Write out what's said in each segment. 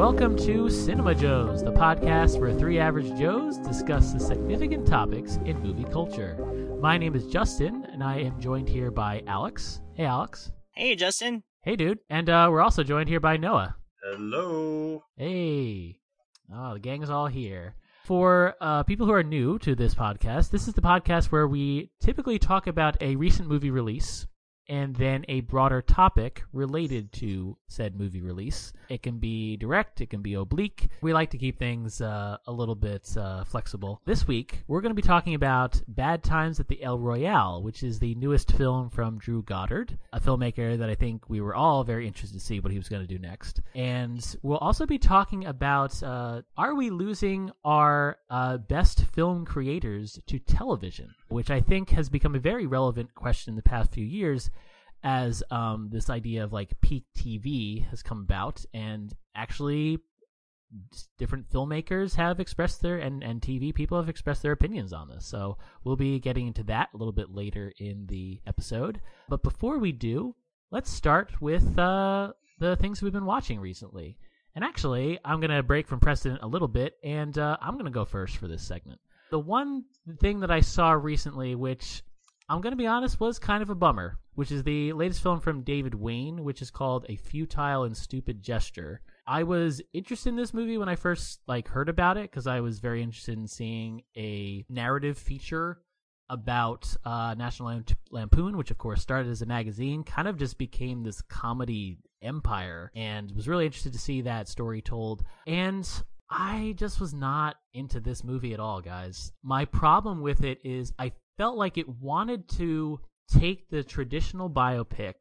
and welcome to Cinema Joes, the podcast where three average Joes discuss the significant topics in movie culture. My name is Justin, and I am joined here by Alex. Hey, Alex. Hey, Justin. Hey, dude. And uh, we're also joined here by Noah. Hello. Hey. Oh, the gang is all here. For uh, people who are new to this podcast, this is the podcast where we typically talk about a recent movie release and then a broader topic related to said movie release. It can be direct, it can be oblique. We like to keep things uh, a little bit uh, flexible. This week, we're going to be talking about Bad Times at the El Royale, which is the newest film from Drew Goddard, a filmmaker that I think we were all very interested to see what he was going to do next. And we'll also be talking about uh, are we losing our uh, best film creators to television, which I think has become a very relevant question in the past few years as um, this idea of like peak TV has come about, and actually different filmmakers have expressed their and, and TV people have expressed their opinions on this. So we'll be getting into that a little bit later in the episode. But before we do, let's start with uh, the things we've been watching recently. And actually, I'm going to break from precedent a little bit, and uh, I'm going to go first for this segment. The one thing that I saw recently, which I'm going to be honest, was kind of a bummer, which is the latest film from David Wain, which is called A Futile and Stupid Gesture. I was interested in this movie when I first like heard about it because I was very interested in seeing a narrative feature about uh, National Lampoon, which of course started as a magazine, kind of just became this comedy empire, and was really interested to see that story told. And I just was not into this movie at all, guys. My problem with it is I felt like it wanted to take the traditional biopic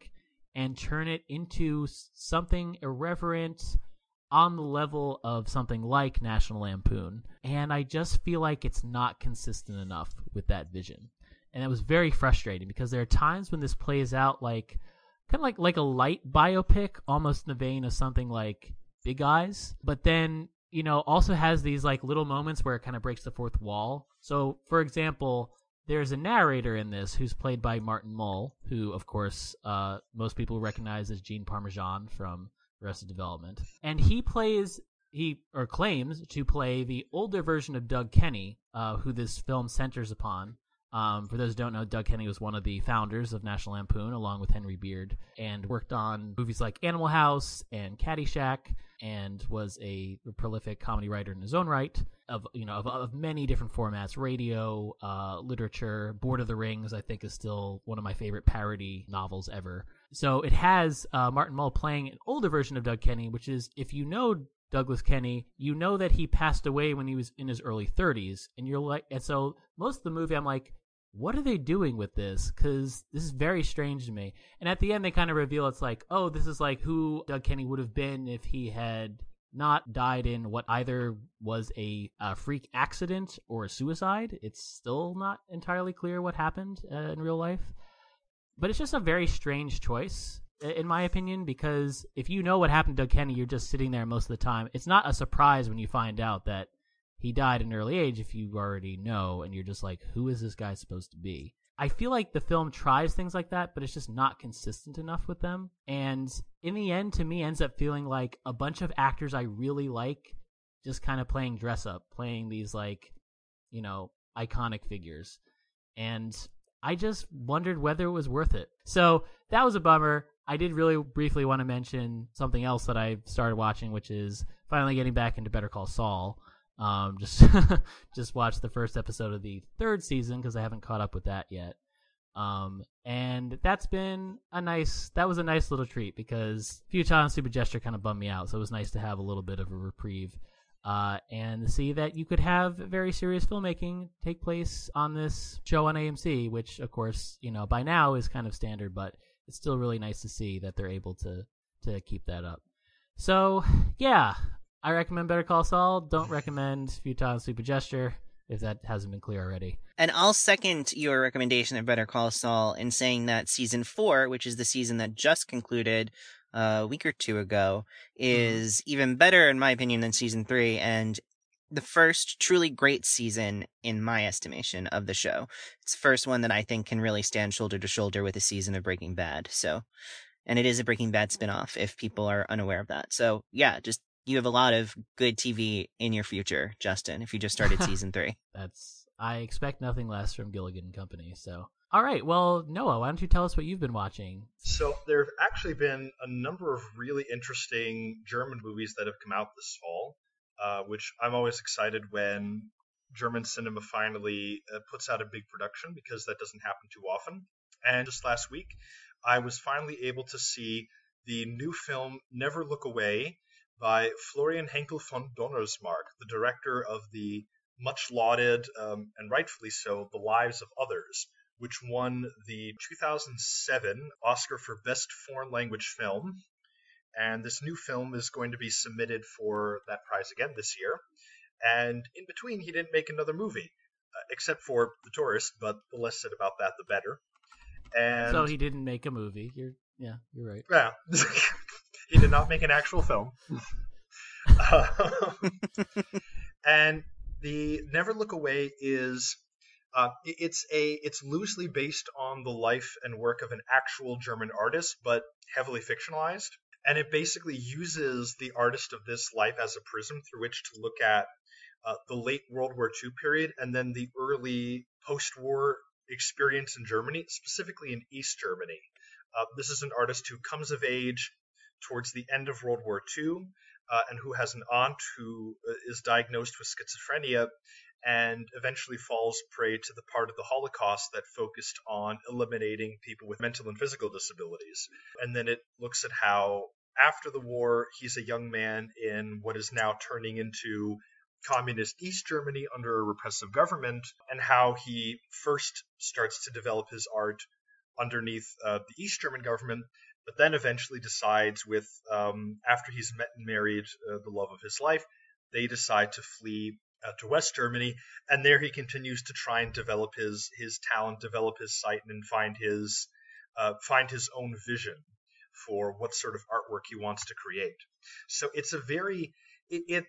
and turn it into something irreverent on the level of something like National Lampoon. And I just feel like it's not consistent enough with that vision. And it was very frustrating because there are times when this plays out like kind of like like a light biopic, almost in the vein of something like Big Eyes, but then you know also has these like little moments where it kind of breaks the fourth wall. So, for example, there's a narrator in this who's played by Martin Mull, who, of course, uh, most people recognize as Gene Parmesan from Arrested Development, and he plays he or claims to play the older version of Doug Kenney, uh, who this film centers upon. Um, for those who don't know, Doug Kenney was one of the founders of National Lampoon, along with Henry Beard, and worked on movies like Animal House and Caddyshack, and was a prolific comedy writer in his own right of you know of, of many different formats. Radio uh, literature bored of the rings i think is still one of my favorite parody novels ever. So it has uh, martin mull playing an older version of doug kenney which is if you know douglas Kenney, you know that he passed away when he was in his early 30s and you're like and so most of the movie i'm like what are they doing with this? Because this is very strange to me. And at the end, they kind of reveal it's like, oh, this is like who Doug Kenney would have been if he had not died in what either was a, a freak accident or a suicide. It's still not entirely clear what happened uh, in real life. But it's just a very strange choice, in my opinion, because if you know what happened to Doug Kenney, you're just sitting there most of the time. It's not a surprise when you find out that he died an early age if you already know and you're just like who is this guy supposed to be? I feel like the film tries things like that but it's just not consistent enough with them. And in the end to me ends up feeling like a bunch of actors i really like just kind of playing dress up playing these like you know iconic figures. And i just wondered whether it was worth it. So that was a bummer. I did really briefly want to mention something else that i started watching which is finally getting back into better call saul um, just just watched the first episode of the third season because I haven't caught up with that yet. Um, and that's been a nice that was a nice little treat because Futile and Stupid Gesture kind of bummed me out, so it was nice to have a little bit of a reprieve. Uh, and see that you could have very serious filmmaking take place on this show on AMC, which of course, you know, by now is kind of standard, but it's still really nice to see that they're able to to keep that up. So yeah, I recommend Better Call Saul. Don't recommend Futile and Stupid Gesture if that hasn't been clear already. And I'll second your recommendation of Better Call Saul in saying that season four, which is the season that just concluded uh, a week or two ago, mm-hmm. is mm-hmm. even better, in my opinion, than season three. And the first truly great season, in my estimation, of the show. It's the first one that I think can really stand shoulder to shoulder with a season of Breaking Bad. So, and it is a Breaking Bad spinoff if people are unaware of that. So, yeah, just you have a lot of good TV in your future, Justin, if you just started season three. That's I expect nothing less from Gilligan and Company. So, all right, well, Noah, why don't you tell us what you've been watching? So there have actually been a number of really interesting German movies that have come out this fall, uh, which I'm always excited when German cinema finally uh, puts out a big production because that doesn't happen too often. And just last week, I was finally able to see the new film Never Look Away by Florian Henckel von Donnersmarck, the director of the much lauded, um, and rightfully so, The Lives of Others, which won the 2007 Oscar for Best Foreign Language Film. And this new film is going to be submitted for that prize again this year. And in between, he didn't make another movie, uh, except for The Tourist, but the less said about that, the better. And so he didn't make a movie. You're yeah, you're right. Yeah, he did not make an actual film. uh, and the Never Look Away is uh, it's a it's loosely based on the life and work of an actual German artist, but heavily fictionalized. And it basically uses the artist of this life as a prism through which to look at uh, the late World War II period and then the early post-war experience in Germany, specifically in East Germany. Uh, this is an artist who comes of age towards the end of World War II uh, and who has an aunt who uh, diagnosed with schizophrenia and eventually falls prey to the part of the Holocaust that focused on eliminating people with mental and physical disabilities. And then it looks at how, after the war, he's a young man in what is now turning into communist East Germany under a repressive government, and how he first starts to develop his art underneath uh, the East German government, but then eventually decides, with um, after he's met and married uh, the love of his life, they decide to flee uh, to West Germany, and there he continues to try and develop his his talent, develop his sight, and find his uh, find his own vision for what sort of artwork he wants to create. So it's a very it, it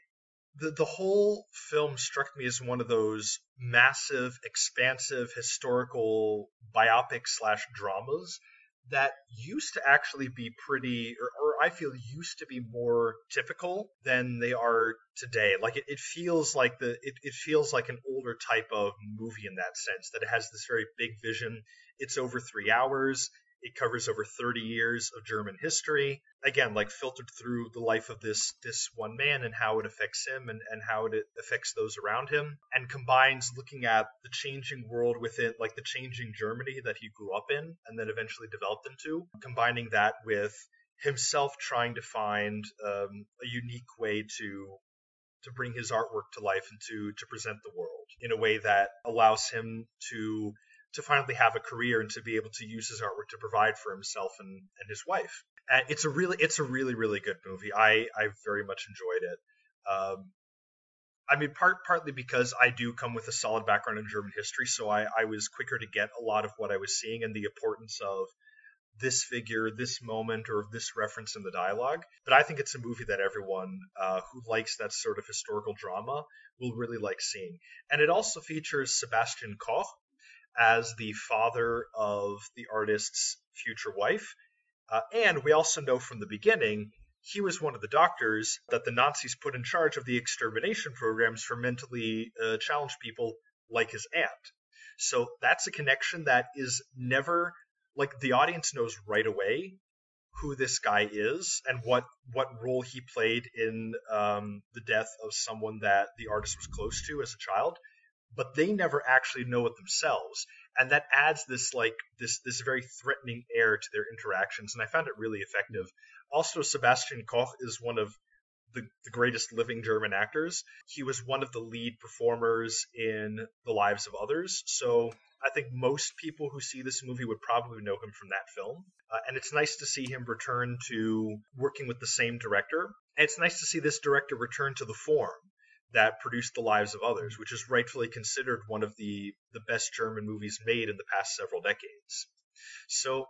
the the whole film struck me as one of those massive, expansive historical biopic slash dramas that used to actually be pretty, or, or, I feel used to be more typical than they are today. Like it, it feels like the it, it feels like an older type of movie in that sense that it has this very big vision. It's over three hours. It covers over 30 years of German history. Again, like filtered through the life of this this one man and how it affects him and, and how it affects those around him, and combines looking at the changing world within, like the changing Germany that he grew up in and then eventually developed into, combining that with himself trying to find um, a unique way to to bring his artwork to life and to to present the world in a way that allows him to to finally have a career and to be able to use his artwork to provide for himself and, and his wife. And it's a really it's a really really good movie. I I very much enjoyed it. Um, I mean, part partly because I do come with a solid background in German history, so I, I was quicker to get a lot of what I was seeing and the importance of this figure, this moment, or this reference in the dialogue. But I think it's a movie that everyone uh, who likes that sort of historical drama will really like seeing. And it also features Sebastian Koch, as the father of the artist's future wife. Uh, and we also know from the beginning he was one of the doctors that the Nazis put in charge of the extermination programs for mentally uh, challenged people like his aunt. So that's a connection that is never like the audience knows right away who this guy is and what what role he played in um, the death of someone that the artist was close to as a child but they never actually know it themselves. And that adds this like this this very threatening air to their interactions and i found it really effective. Also sebastian koch is one of the, the greatest living german actors. He was one of the lead performers in the lives of others so i think most people who see this movie would probably know him from that film. Uh, and it's nice to see him return to working with the same director. And it's nice to see this director return to the form that produced the lives of others, which is rightfully considered one of the the best German movies made in the past several decades. So,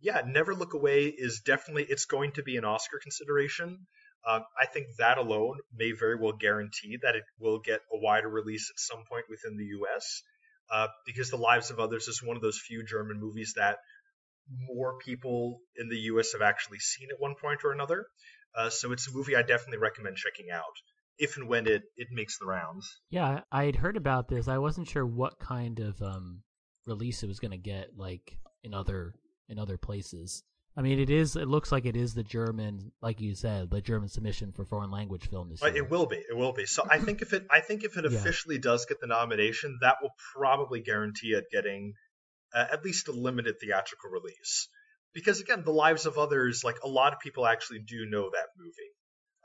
yeah, Never Look Away is definitely it's going to be an Oscar consideration. Um, I think that alone may very well guarantee that it will get a wider release at some point within the U.S. Uh, because The Lives of Others is one of those few German movies that more people in the U.S. have actually seen at one point or another. Uh, so it's a movie I definitely recommend checking out if and when it, it makes the rounds. Yeah, I had heard about this. I wasn't sure what kind of um, release it was going to get, like in other in other places. I mean, it is. It looks like it is the German, like you said, the German submission for foreign language film this But year. it will be. It will be. So I think if it, I think if it Yeah. officially does get the nomination, that will probably guarantee it getting uh, at least a limited theatrical release. Because again, The Lives of Others, like a lot of people actually do know that movie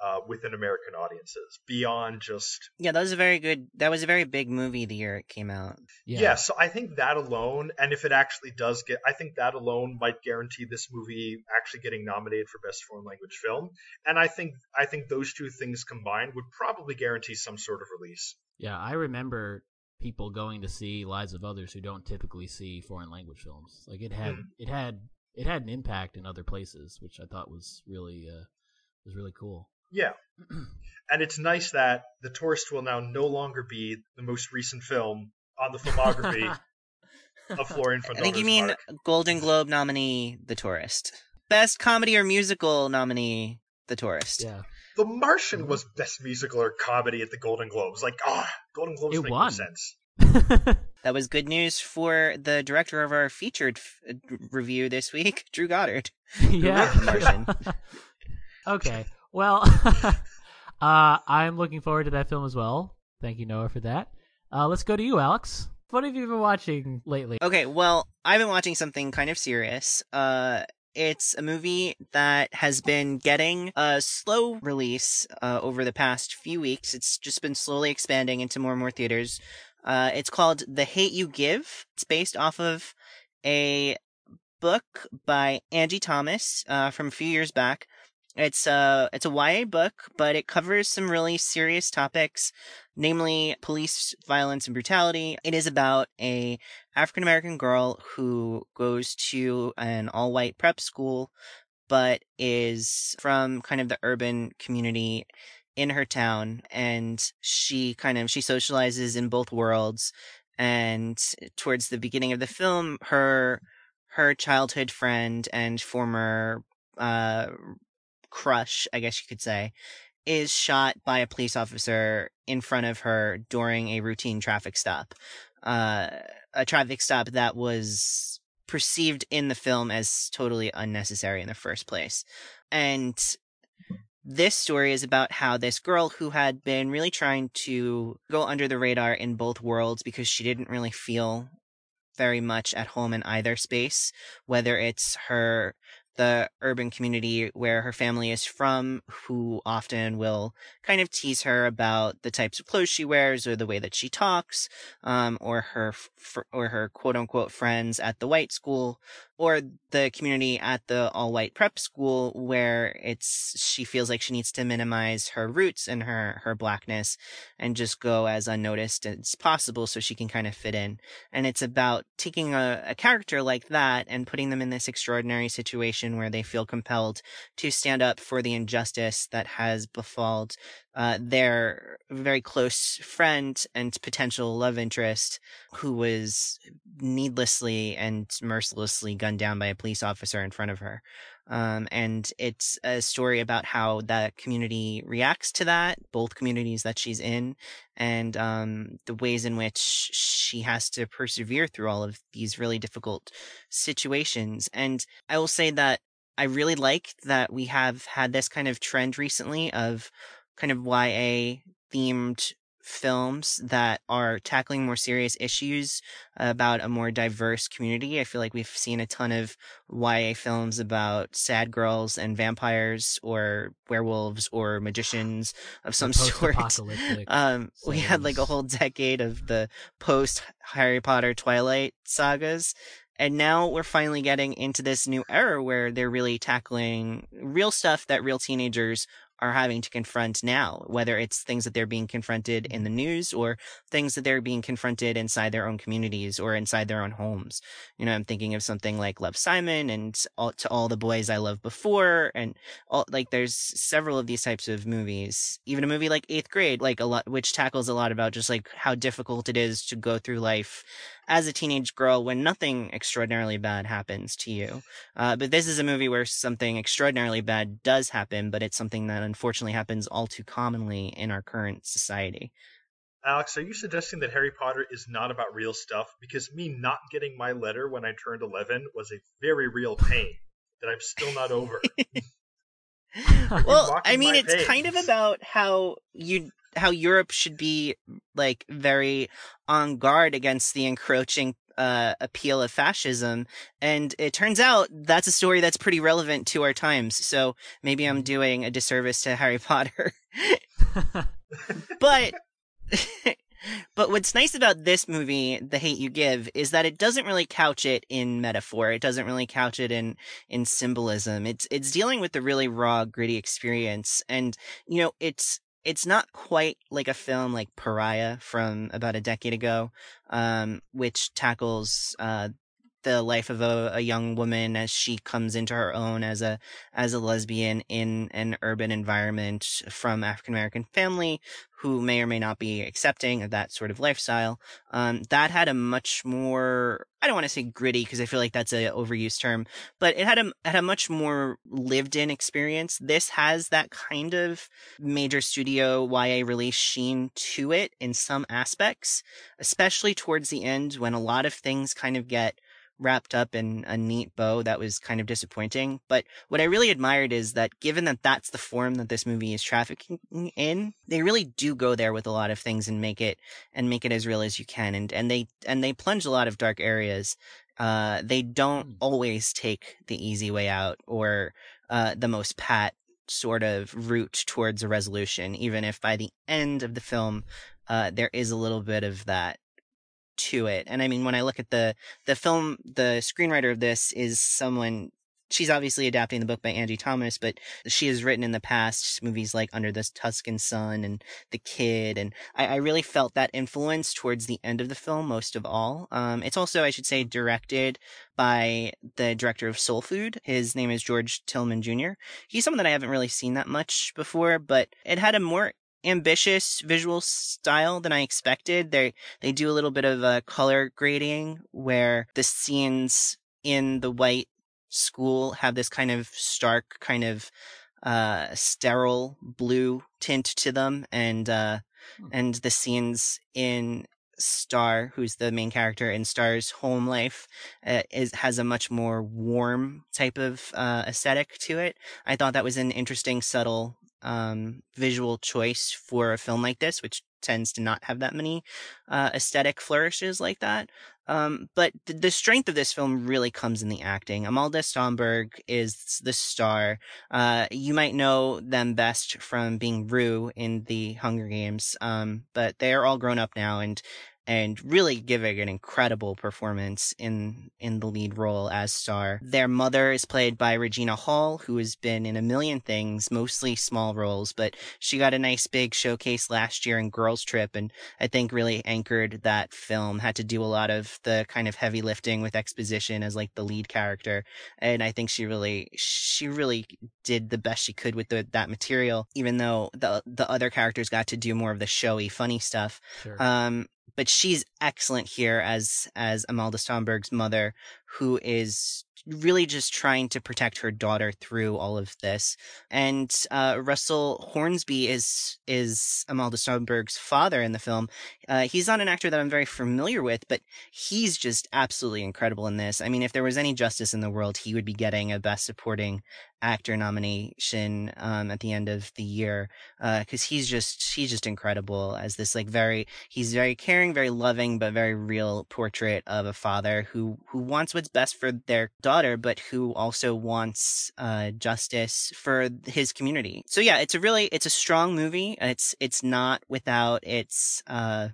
uh, within American audiences beyond just Yeah, that was a very good. That was a very big movie the year it came out. Yeah. so I think that alone, and if it actually does get, I think that alone might guarantee this movie actually getting nominated for best foreign language film. And I think I think those two things combined would probably guarantee some sort of release. Yeah, I remember people going to see Lives of Others who don't typically see foreign language films. Like it had Mhm. it had it had an impact in other places, which I thought was really uh was really cool. Yeah. And it's nice that The Tourist will now no longer be the most recent film on the filmography of Florian I think you mean mark. Golden Globe nominee, The Tourist. Best comedy or musical nominee, The Tourist. yeah. The Martian Mhm. was best musical or comedy at the Golden Globes. Like, ah, Golden Globes It make won. no sense. That was good news for the director of our featured f- uh, review this week, Drew Goddard. yeah. Martian. okay. Well, uh, I'm looking forward to that film as well. Thank you, Noah, for that. Uh, let's go to you, Alex. What have you been watching lately? Okay, well, I've been watching something kind of serious. Uh, it's a movie that has been getting a slow release uh, over the past few weeks. It's just been slowly expanding into more and more theaters. Uh, it's called The Hate U Give. It's based off of a book by Angie Thomas uh, from a few years back. It's a it's a YA book, but it covers some really serious topics, namely police violence and brutality. It is about a African American girl who goes to an all white prep school, but is from kind of the urban community in her town. And she kind of, she socializes in both worlds. And towards the beginning of the film, her, her childhood friend and former, uh, crush, I guess you could say, is shot by a police officer in front of her during a routine traffic stop. Uh, a traffic stop that was perceived in the film as totally unnecessary in the first place. And this story is about how this girl who had been really trying to go under the radar in both worlds because she didn't really feel very much at home in either space, whether it's her the urban community where her family is from, who often will kind of tease her about the types of clothes she wears or the way that she talks, um, or her f- or her quote unquote friends at the white school, or the community at the all white prep school where it's she feels like she needs to minimize her roots and her her blackness and just go as unnoticed as possible so she can kind of fit in. And it's about taking a, a character like that and putting them in this extraordinary situation where they feel compelled to stand up for the injustice that has befalled uh, their very close friend and potential love interest who was needlessly and mercilessly gunned down by a police officer in front of her. Um, and it's a story about how the community reacts to that, both communities that she's in, and um, the ways in which she has to persevere through all of these really difficult situations. And I will say that I really like that we have had this kind of trend recently of kind of YA themed films that are tackling more serious issues about a more diverse community. I feel like we've seen a ton of YA films about sad girls and vampires or werewolves or magicians of some sort. Um, we had like a whole decade of the post Harry Potter Twilight sagas. And now we're finally getting into this new era where they're really tackling real stuff that real teenagers are having to confront now, whether it's things that they're being confronted in the mm-hmm. news or things that they're being confronted inside their own communities or inside their own homes. You know, I'm thinking of something like Love Simon and all, To All the Boys I Loved Before and all, like there's several of these types of movies. Even a movie like Eighth Grade, like a lot, which tackles a lot about just like how difficult it is to go through life as a teenage girl when nothing extraordinarily bad happens to you. Uh, but this is a movie where something extraordinarily bad does happen, but it's something that unfortunately happens all too commonly in our current society. Alex, are you suggesting that Harry Potter is not about real stuff? Because me not getting my letter when I turned 11 was a very real pain that I'm still not over. well, I mean, it's kind of about how you how Europe should be like very on guard against the encroaching uh, appeal of fascism, and it turns out that's a story that's pretty relevant to our times. So maybe I'm doing a disservice to Harry Potter, but. But what's nice about this movie, The Hate U Give, is that it doesn't really couch it in metaphor. It doesn't really couch it in in symbolism. It's it's dealing with the really raw, gritty experience, and you know, it's it's not quite like a film like Pariah from about a decade ago, um, which tackles uh, the life of a, a young woman as she comes into her own as a as a lesbian in an urban environment from African American family who may or may not be accepting of that sort of lifestyle. Um, that had a much more I don't want to say gritty because I feel like that's an overused term, but it had a had a much more lived in experience. This has that kind of major studio YA release sheen to it in some aspects, especially towards the end when a lot of things kind of get wrapped up in a neat bow that was kind of disappointing. But what I really admired is that given that that's the form that this movie is trafficking in, they really do go there with a lot of things and make it and make it as real as you can. And and they and they plunge a lot of dark areas. Uh, they don't Hmm. always take the easy way out or uh, the most pat sort of route towards a resolution, even if by the end of the film, uh, there is a little bit of that to it. And I mean, when I look at the the film, the screenwriter of this is someone. She's obviously adapting the book by Angie Thomas, but she has written in the past movies like Under the Tuscan Sun and The Kid, and I, I really felt that influence towards the end of the film most of all. Um, it's also, I should say, directed by the director of Soul Food. His name is George Tillman Jr. He's someone that I haven't really seen that much before, but it had a more ambitious visual style than I expected. They they do a little bit of a color grading where the scenes in the white school have this kind of stark kind of uh sterile blue tint to them and uh Hmm. and the scenes in Star, who's the main character in Star's home life, uh, is has a much more warm type of uh, aesthetic to it. I thought that was an interesting, subtle um, visual choice for a film like this, which tends to not have that many uh, aesthetic flourishes like that. Um, but th- the strength of this film really comes in the acting. Amandla Stenberg is the star. Uh, you might know them best from being Rue in the Hunger Games, um, but they are all grown up now and and really giving an incredible performance in in the lead role as Star. Their mother is played by Regina Hall, who has been in a million things, mostly small roles, but she got a nice big showcase last year in Girls Trip, and I think really anchored that film. Had to do a lot of the kind of heavy lifting with exposition as like the lead character, and I think she really she really did the best she could with the, that material, even though the the other characters got to do more of the showy, funny stuff. Sure. Um, but she's excellent here as as Amandla Stenberg's mother, who is really just trying to protect her daughter through all of this. And uh, Russell Hornsby is is Amandla Stenberg's father in the film. Uh, he's not an actor that I'm very familiar with, but he's just absolutely incredible in this. I mean, if there was any justice in the world, he would be getting a Best Supporting Actor nomination um, at the end of the year because he's just he's just incredible as this like very he's very caring, very loving, but very real portrait of a father who who wants what's best for their daughter, but who also wants uh, justice for his community. So yeah, it's a really it's a strong movie. It's it's not without its uh,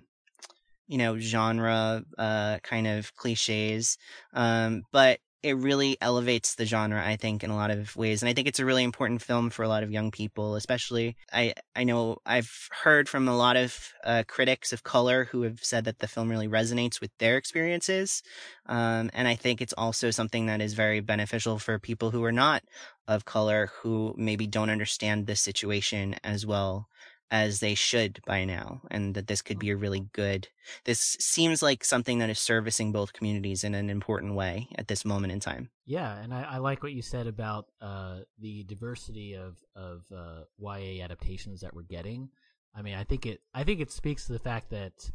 you know genre uh, kind of cliches, um, but it really elevates the genre, I think, in a lot of ways. And I think it's a really important film for a lot of young people, especially. I, I know I've heard from a lot of uh, critics of color who have said that the film really resonates with their experiences. Um, and I think it's also something that is very beneficial for people who are not of color who maybe don't understand this situation as well as they should by now, and that this could be a really good. This seems like something that is servicing both communities in an important way at this moment in time. Yeah, and I, I like what you said about uh, the diversity of of uh, YA adaptations that we're getting. I mean, I think it I think it speaks to the fact that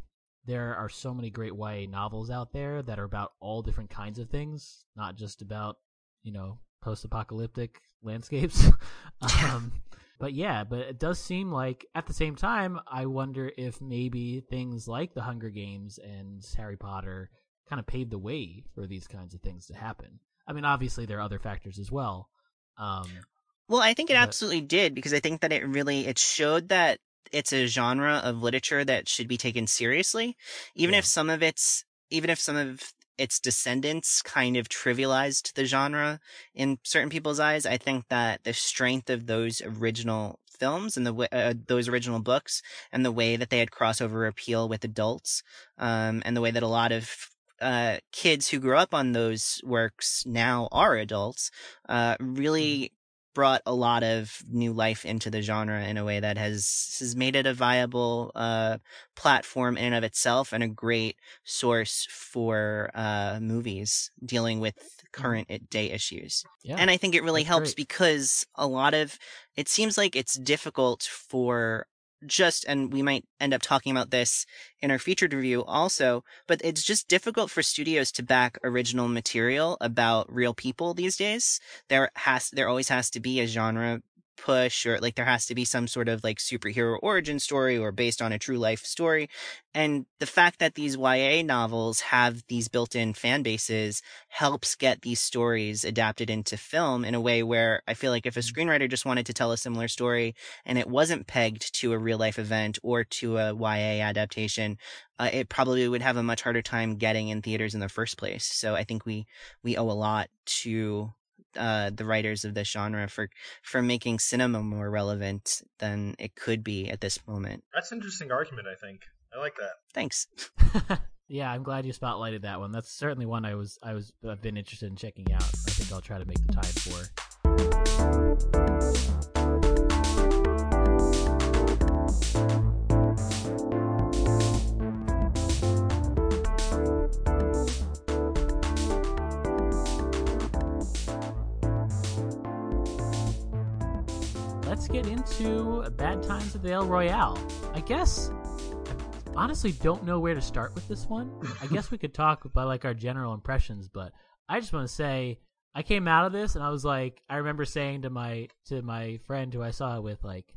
there are so many great YA novels out there that are about all different kinds of things, not just about you know post-apocalyptic landscapes. um, but yeah, but it does seem like at the same time, I wonder if maybe things like the Hunger Games and Harry Potter kind of paved the way for these kinds of things to happen. I mean, obviously there are other factors as well. Um, well, I think it but- absolutely did because I think that it really it showed that it's a genre of literature that should be taken seriously, even Yeah. if some of its even if some of its descendants kind of trivialized the genre in certain people's eyes. I think that the strength of those original films and the uh, those original books and the way that they had crossover appeal with adults, um, and the way that a lot of uh, kids who grew up on those works now are adults, uh, really brought a lot of new life into the genre in a way that has has made it a viable uh, platform in and of itself and a great source for uh, movies dealing with current day issues. yeah, And I think it really helps great. because a lot of it seems like it's difficult for just and we might end up talking about this in our featured review also, but it's just difficult for studios to back original material about real people these days. There has there always has to be a genre push or like there has to be some sort of like superhero origin story or based on a true life story. And the fact that these YA novels have these built-in fan bases helps get these stories adapted into film in a way where I feel like if a screenwriter just wanted to tell a similar story and it wasn't pegged to a real life event or to a YA adaptation, uh, it probably would have a much harder time getting in theaters in the first place. So I think we we owe a lot to uh, the writers of this genre for for making cinema more relevant than it could be at this moment. That's an interesting argument. I think I like that. Thanks. yeah, I'm glad you spotlighted that one. That's certainly one I was I was I've been interested in checking out. I think I'll try to make the time for. Get into Bad Times at the El Royale. I guess I honestly don't know where to start with this one. I guess we could talk about like our general impressions, but I just want to say I came out of this and I was like, I remember saying to my to my friend who I saw it with, like,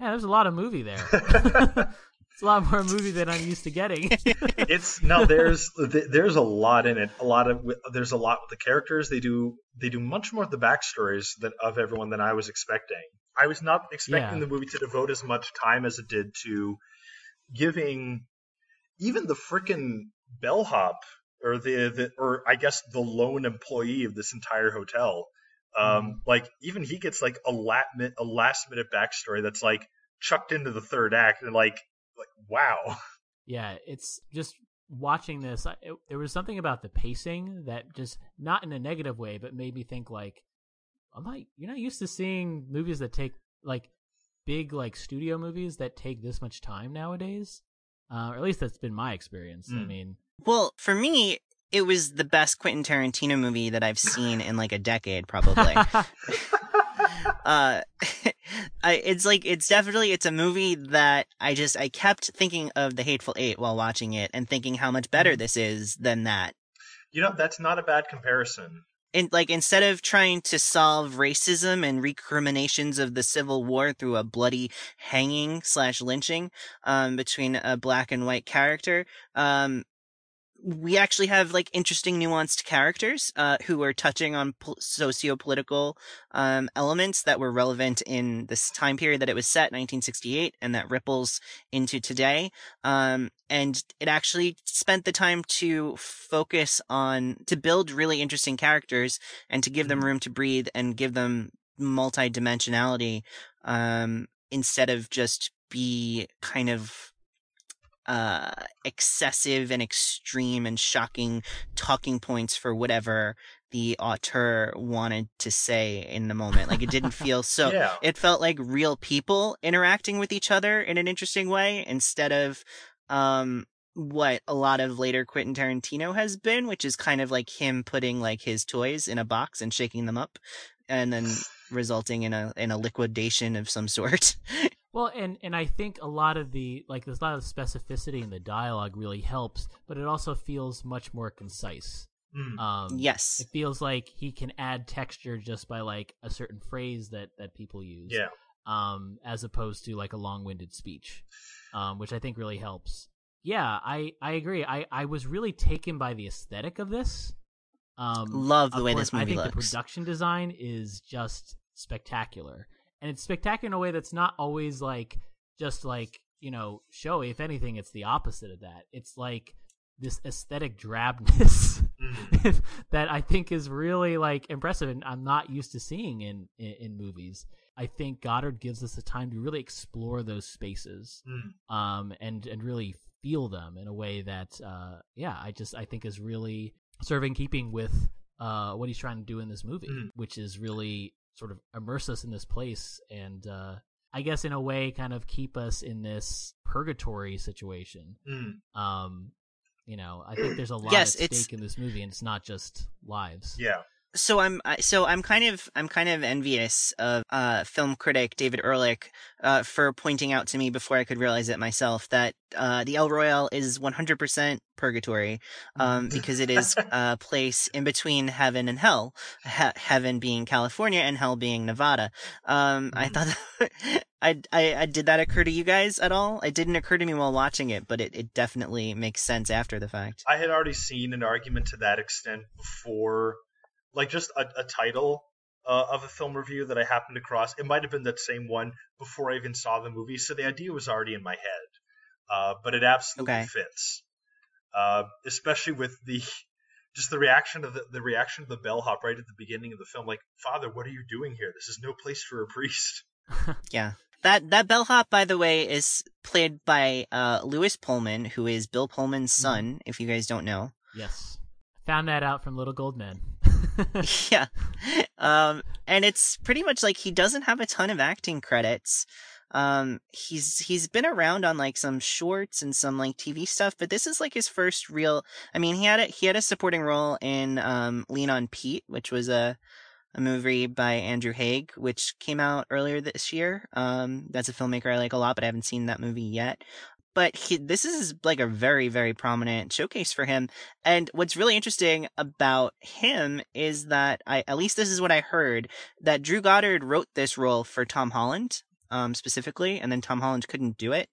yeah, there's a lot of movie there. it's a lot more movie than I'm used to getting. It's no, there's there's a lot in it. A lot of there's a lot with the characters. They do they do much more of the backstories than of everyone than I was expecting. I was not expecting Yeah. the movie to devote as much time as it did to giving even the frickin' bellhop or the, the or I guess the lone employee of this entire hotel. Um, like even he gets like a lat mi- a last minute backstory that's like chucked into the third act and like like wow. Yeah, it's just watching this. I- It, there was something about the pacing that just not in a negative way, but made me think like, I'm not. You're not used to seeing movies that take like big like studio movies that take this much time nowadays. Uh, or at least that's been my experience. I Mm. mean, Well, for me, it was the best Quentin Tarantino movie that I've seen in like a decade, probably. uh I, it's like it's definitely it's a movie that i just i kept thinking of the hateful eight while watching it and thinking how much better this is than that You know, that's not a bad comparison. and like instead of trying to solve racism and recriminations of the civil war through a bloody hanging slash lynching um between a black and white character um we actually have like interesting nuanced characters uh who are touching on pol- socio-political um elements that were relevant in this time period that it was set 1968 and that ripples into today. Um and it actually spent the time to focus on to build really interesting characters and to give them room to breathe and give them multi-dimensionality um instead of just be kind of uh, excessive and extreme and shocking talking points for whatever the auteur wanted to say in the moment. Like it didn't feel so. Yeah. It felt like real people interacting with each other in an interesting way instead of um what a lot of later Quentin Tarantino has been, which is kind of like him putting like his toys in a box and shaking them up and then resulting in a in a liquidation of some sort. Well, and and I think a lot of the like there's a lot of specificity in the dialogue really helps, but it also feels much more concise. Mm. Um, yes. it feels like he can add texture just by like a certain phrase that that people use. Yeah. Um, as opposed to like a long-winded speech, um, which I think really helps. Yeah, I I agree. I I was really taken by the aesthetic of this. Um, Love the way course, this movie looks. I think the production design is just spectacular, and it's spectacular in a way that's not always like just like you know showy. If anything, it's the opposite of that. It's like this aesthetic drabness Mm. that I think is really like impressive, and I'm not used to seeing in, in in movies. I think Goddard gives us the time to really explore those spaces, Mm. um, and and really feel them in a way that, uh, yeah, I just I think is really sort of in keeping with uh what he's trying to do in this movie, Mm. which is really sort of immerse us in this place and. uh I guess in a way, kind of keep us in this purgatory situation. Mm. Um, you know, I think there's a lot Yes, at stake in this movie, and it's not just lives. Yeah. So I'm so I'm kind of I'm kind of envious of uh, film critic David Ehrlich uh, for pointing out to me before I could realize it myself that uh, the El Royale is 100% purgatory um, because it is a place in between heaven and hell. He- heaven being California and hell being Nevada. Um, I Mhm. thought that, I, I I did that occur to you guys at all? It didn't occur to me while watching it, but it, it definitely makes sense after the fact. I had already seen an argument to that extent before, like just a, a title uh, of a film review that I happened across. It might have been that same one before I even saw the movie, so the idea was already in my head. Uh, but it absolutely Okay. fits, uh, especially with the just the reaction of the, the reaction of the bellhop right at the beginning of the film. Like, Father, what are you doing here? This is no place for a priest. Yeah. That that bellhop, by the way, is played by uh, Lewis Pullman, who is Bill Pullman's son. If you guys don't know, Yes, found that out from Little Gold Men. yeah. Um, and it's pretty much like he doesn't have a ton of acting credits. Um, he's he's been around on like some shorts and some like TV stuff, but this is like his first real. I mean, he had a he had a supporting role in um Lean on Pete, which was a a movie by Andrew Haigh, which came out earlier this year. Um, that's a filmmaker I like a lot, but I haven't seen that movie yet. But he, this is like a very, very prominent showcase for him. And what's really interesting about him is that I, at least this is what I heard, that Drew Goddard wrote this role for Tom Holland, um, specifically, and then Tom Holland couldn't do it.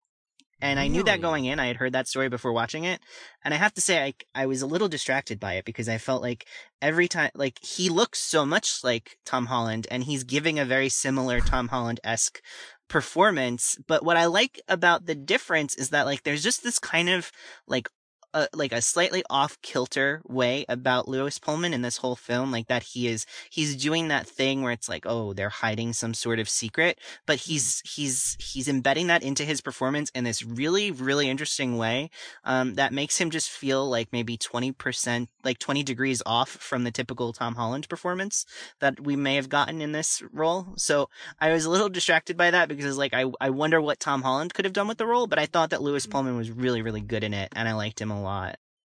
And I knew that going in. I had heard that story before watching it. And I have to say, I, I was a little distracted by it because I felt like every time, like, he looks so much like Tom Holland and he's giving a very similar Tom Holland esque performance. But what I like about the difference is that, like, there's just this kind of, like, a, like a slightly off kilter way about Lewis Pullman in this whole film, like that he is he's doing that thing where it's like, oh, they're hiding some sort of secret, but he's he's he's embedding that into his performance in this really really interesting way, um, that makes him just feel like maybe twenty percent, like twenty degrees off from the typical Tom Holland performance that we may have gotten in this role. So I was a little distracted by that because like I I wonder what Tom Holland could have done with the role, but I thought that Lewis Pullman was really really good in it, and I liked him a lot.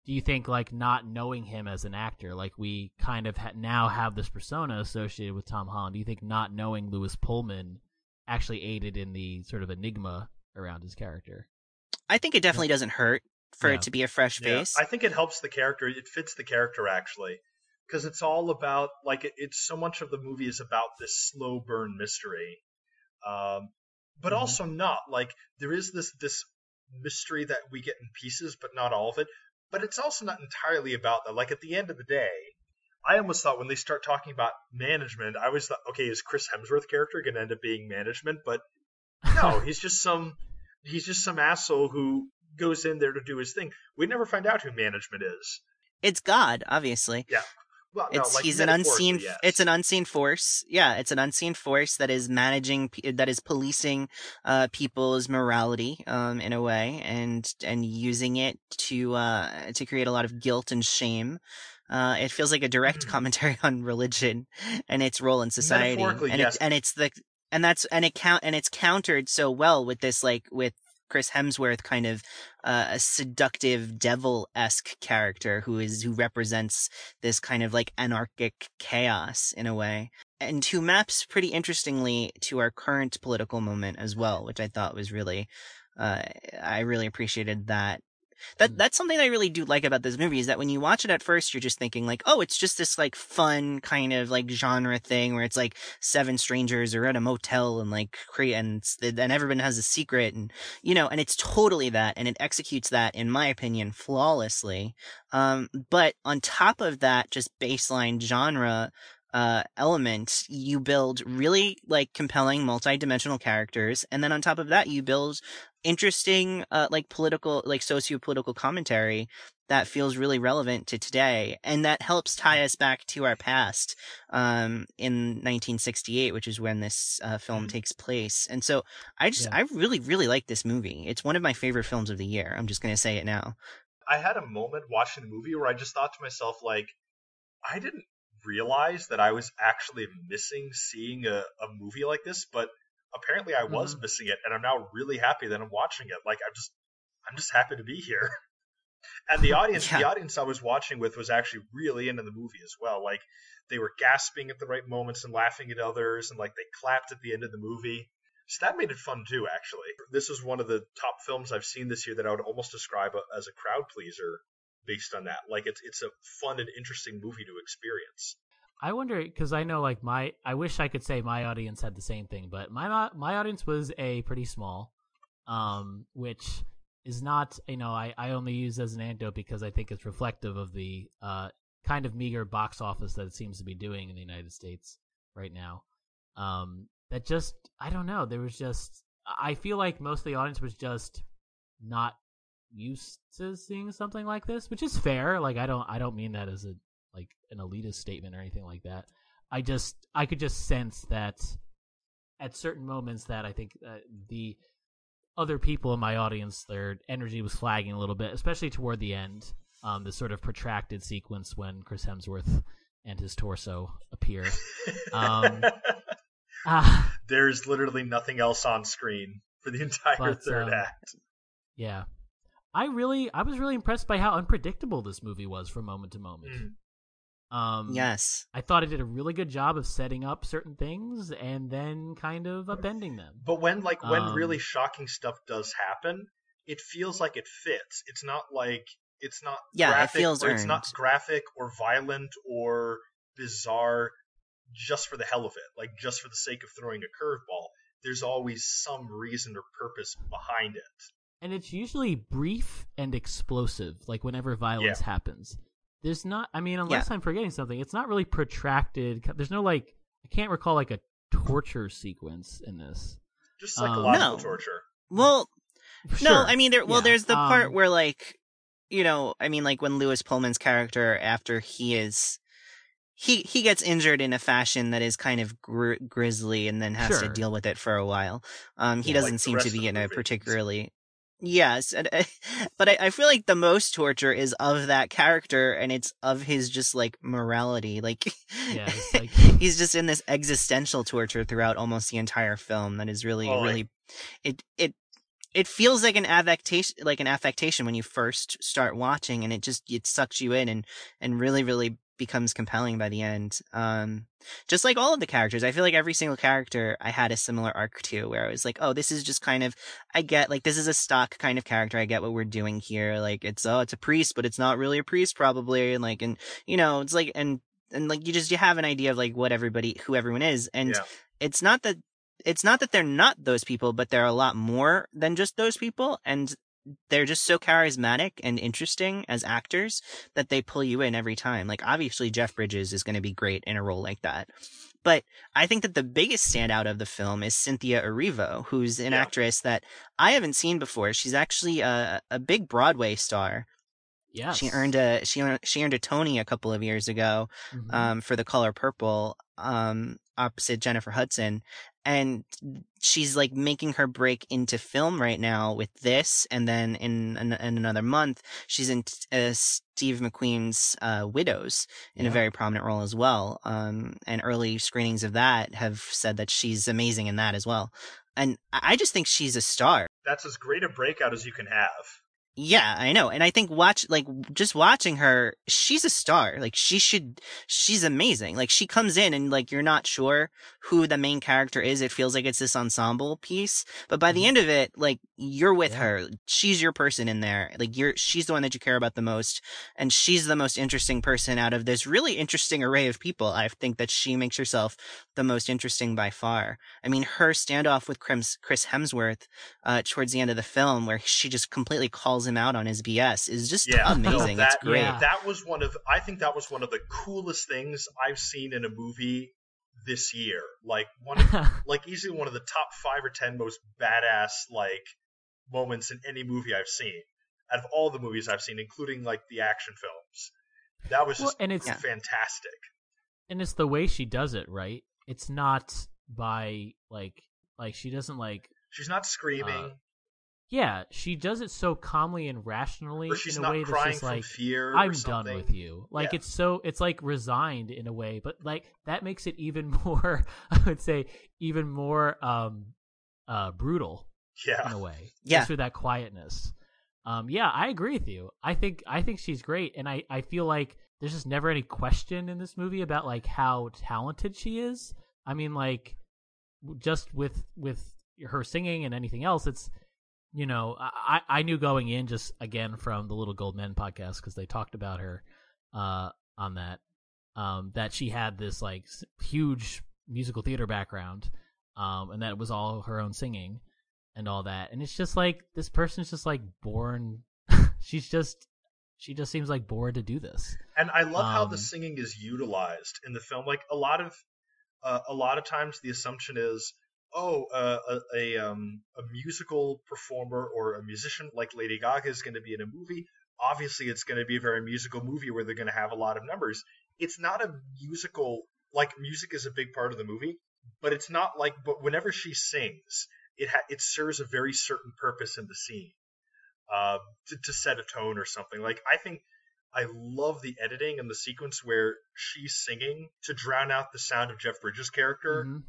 Do you think like not knowing him as an actor, like we kind of ha- now have this persona associated with Tom Holland? Do you think not knowing Lewis Pullman actually aided in the sort of enigma around his character? I think it definitely doesn't hurt for Yeah. it to be a fresh Yeah, face. I think it helps the character. It fits the character actually, because it's all about like it, it's so much of the movie is about this slow burn mystery, um, but Mhm. also not like there is this this mystery that we get in pieces, but not all of it. But it's also not entirely about that. Like at the end of the day, I almost thought when they start talking about management, I always thought, okay, is Chris Hemsworth character going to end up being management? But no, he's just some he's just some asshole who goes in there to do his thing. We never find out who management is. it's God, obviously. Well, no, it's like he's an unseen yes. it's an unseen force yeah it's an unseen force that is managing that is policing uh people's morality um in a way and and using it to uh to create a lot of guilt and shame uh it feels like a direct Mhm. commentary on religion and its role in society and yes. it, and it's the and that's and it count and it's countered so well with this like with Chris Hemsworth kind of uh, a seductive devil-esque character who is who represents this kind of like anarchic chaos in a way and who maps pretty interestingly to our current political moment as well which i thought was really uh, i really appreciated that that Mm. that's something I really do like about this movie is that when you watch it at first, you're just thinking like, oh, it's just this like fun kind of like genre thing where it's like seven strangers are at a motel and like create and and everyone has a secret and you know, and it's totally that, and it executes that, in my opinion, flawlessly. Um, but on top of that, just baseline genre uh, element, you build really like compelling multi-dimensional characters, and then on top of that, you build interesting uh, like political, like socio-political commentary that feels really relevant to today, and that helps tie us back to our past um, in 1968, which is when this uh, film Mhm. takes place. And so I just, Yeah. I really, really like this movie. It's one of my favorite films of the year. I'm just gonna say it now. I had a moment watching the movie where I just thought to myself, like, I didn't realize that I was actually missing seeing a, a movie like this, but apparently I was Mhm. missing it, and I'm now really happy that I'm watching it. Like, I'm just, I'm just happy to be here. And the audience, the audience I was watching with was actually really into the movie as well. Like, they were gasping at the right moments and laughing at others, and like they clapped at the end of the movie. So that made it fun too, actually. This is one of the top films I've seen this year that I would almost describe as a crowd pleaser based on that. Like it's it's a fun and interesting movie to experience. I wonder because I know like my I wish I could say my audience had the same thing, but my my audience was a pretty small, um, which is not you know I I only use as an anecdote because I think it's reflective of the uh kind of meager box office that it seems to be doing in the United States right now. Um, that just I don't know. There was just I feel like most of the audience was just not used to seeing something like this, which is fair. Like I don't I don't mean that as a like an elitist statement or anything like that. I just I could just sense that at certain moments that I think uh, the other people in my audience their energy was flagging a little bit, especially toward the end. Um, this sort of protracted sequence when Chris Hemsworth and his torso appear. Um, Ah, There's literally nothing else on screen for the entire But, third um, act. yeah. I really I was really impressed by how unpredictable this movie was from moment to moment. Mm. Um Yes. I thought it did a really good job of setting up certain things and then kind of upending them. But when like when Um, really shocking stuff does happen, it feels like it fits. It's not like it's not Yeah, it graphic, feels or it's not graphic or violent or bizarre just for the hell of it, like just for the sake of throwing a curveball. There's always some reason or purpose behind it. And it's usually brief and explosive, like whenever violence happens. There's not I mean, unless I'm forgetting something, it's not really protracted. There's no like I can't recall like a torture sequence in this. Just Um, psychological No. torture. Well, no, I mean, there. Well, Yeah. there's the part Um, where, like, you know, I mean, like when Lewis Pullman's character, after he is, he he gets injured in a fashion that is kind of gr- grisly, and then has to deal with it for a while. Um, he Yeah. doesn't Like seem to be in a particularly. Yes, and, eh, but I, I feel like the most torture is of that character, and it's of his just like morality. Like, Yeah, like- he's just in this existential torture throughout almost the entire film. That is really, Oh, really, it it it feels like an affectation, like an affectation when you first start watching, and it just it sucks you in and and really, really becomes compelling by the end. Um, just like all of the characters, I feel like every single character I had a similar arc to, where I was like, oh, this is just kind of, I get like this is a stock kind of character. I get what we're doing here. Like it's oh, it's a priest, but it's not really a priest probably, and like and you know, it's like and and like you just you have an idea of like what everybody who everyone is, and Yeah. it's not that it's not that they're not those people, but they're a lot more than just those people, and they're just so charismatic and interesting as actors that they pull you in every time. Like obviously Jeff Bridges is going to be great in a role like that. But I think that the biggest standout of the film is Cynthia Erivo, who's an Yeah. actress that I haven't seen before. She's actually a, a big Broadway star. Yes. She earned a she earned, she earned a Tony a couple of years ago Mhm. um, for The Color Purple um, opposite Jennifer Hudson. And she's like making her break into film right now with this. And then in, in, in another month, she's in uh, Steve McQueen's uh, Widows in a very prominent role as well. Um, and early screenings of that have said that she's amazing in that as well. And I just think she's a star. That's as great a breakout as you can have. Yeah, I know. And I think watch like just watching her, she's a star. Like she should she's amazing. Like she comes in and like you're not sure who the main character is. It feels like it's this ensemble piece. But by the Mhm. end of it, like you're with Yeah. her. She's your person in there. Like you're she's the one that you care about the most and she's the most interesting person out of this really interesting array of people. I think that she makes herself the most interesting by far. I mean, her standoff with Chris Chris Hemsworth uh, towards the end of the film, where she just completely calls him out on his BS, is just Yeah, no, amazing. that, it's great. Yeah. That was one of I think that was one of the coolest things I've seen in a movie this year. Like one of, like easily one of the top five or ten most badass like moments in any movie I've seen. Out of all the movies I've seen, including like the action films. That was well, just and it's fantastic. and it's the way she does it, right? It's not by like like she doesn't like She's not screaming, Uh, yeah, she does it so calmly and rationally or she's in a not way that's crying just like fear. I'm done with you. Like Yeah. it's so it's like resigned in a way, but like that makes it even more I would say even more um uh brutal Yeah, in a way. Yeah. Just with that quietness. Um yeah, I agree with you. I think I think she's great and I I feel like there's just never any question in this movie about like how talented she is. I mean like just with with her singing and anything else it's you know I I knew going in just again from the Little Gold Men podcast because they talked about her uh on that um that she had this like huge musical theater background um and that it was all her own singing and all that and it's just like this person's just like born she's just she just seems like bored to do this and I love how the Um, singing is utilized in the film. Like a lot of uh, a lot of times, the assumption is, oh, uh, a a, um, a musical performer or a musician like Lady Gaga is going to be in a movie. Obviously, it's going to be a very musical movie where they're going to have a lot of numbers. It's not a musical like music is a big part of the movie, but it's not like. But whenever she sings, it ha- it serves a very certain purpose in the scene, uh, to, to set a tone or something. Like I think I love the editing and the sequence where she's singing to drown out the sound of Jeff Bridges' character Mhm.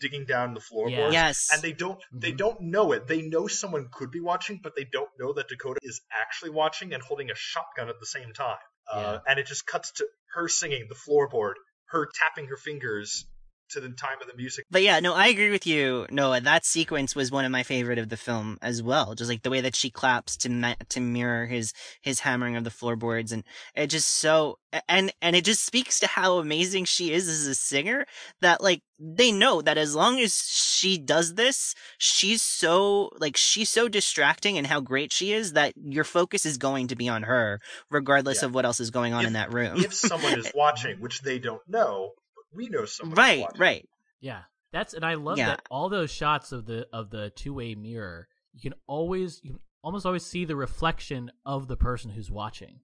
Digging down the floorboard. Yeah. Yes. And they don't they Mhm. don't know it. They know someone could be watching, but they don't know that Dakota is actually watching and holding a shotgun at the same time. Uh, and it just cuts to her singing the floorboard, her tapping her fingers to the time of the music. But yeah, no, I agree with you, Noah. That sequence was one of my favorite of the film as well. Just like the way that she claps to ma- to mirror his his hammering of the floorboards, and it just so and and it just speaks to how amazing she is as a singer. That like they know that as long as she does this, she's so like she's so distracting and how great she is that your focus is going to be on her, regardless Yeah. of what else is going on If- in that room. if someone is watching, which they don't know, we know someone. right, watching. right. Yeah, that's and I love Yeah. that all those shots of the of the two way mirror. You can always you can almost always see the reflection of the person who's watching.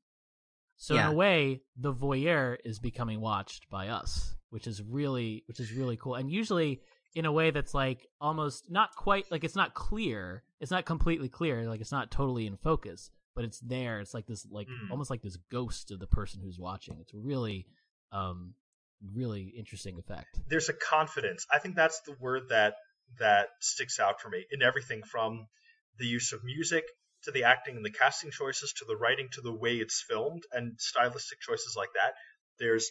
So Yeah. in a way, the voyeur is becoming watched by us, which is really which is really cool. And usually in a way that's like almost not quite like it's not clear. It's not completely clear. Like it's not totally in focus, but it's there. It's like this like Mhm. almost like this ghost of the person who's watching. It's really um really interesting effect. there's a confidence. I think that's the word that that sticks out for me in everything from the use of music to the acting and the casting choices to the writing to the way it's filmed and stylistic choices like that. There's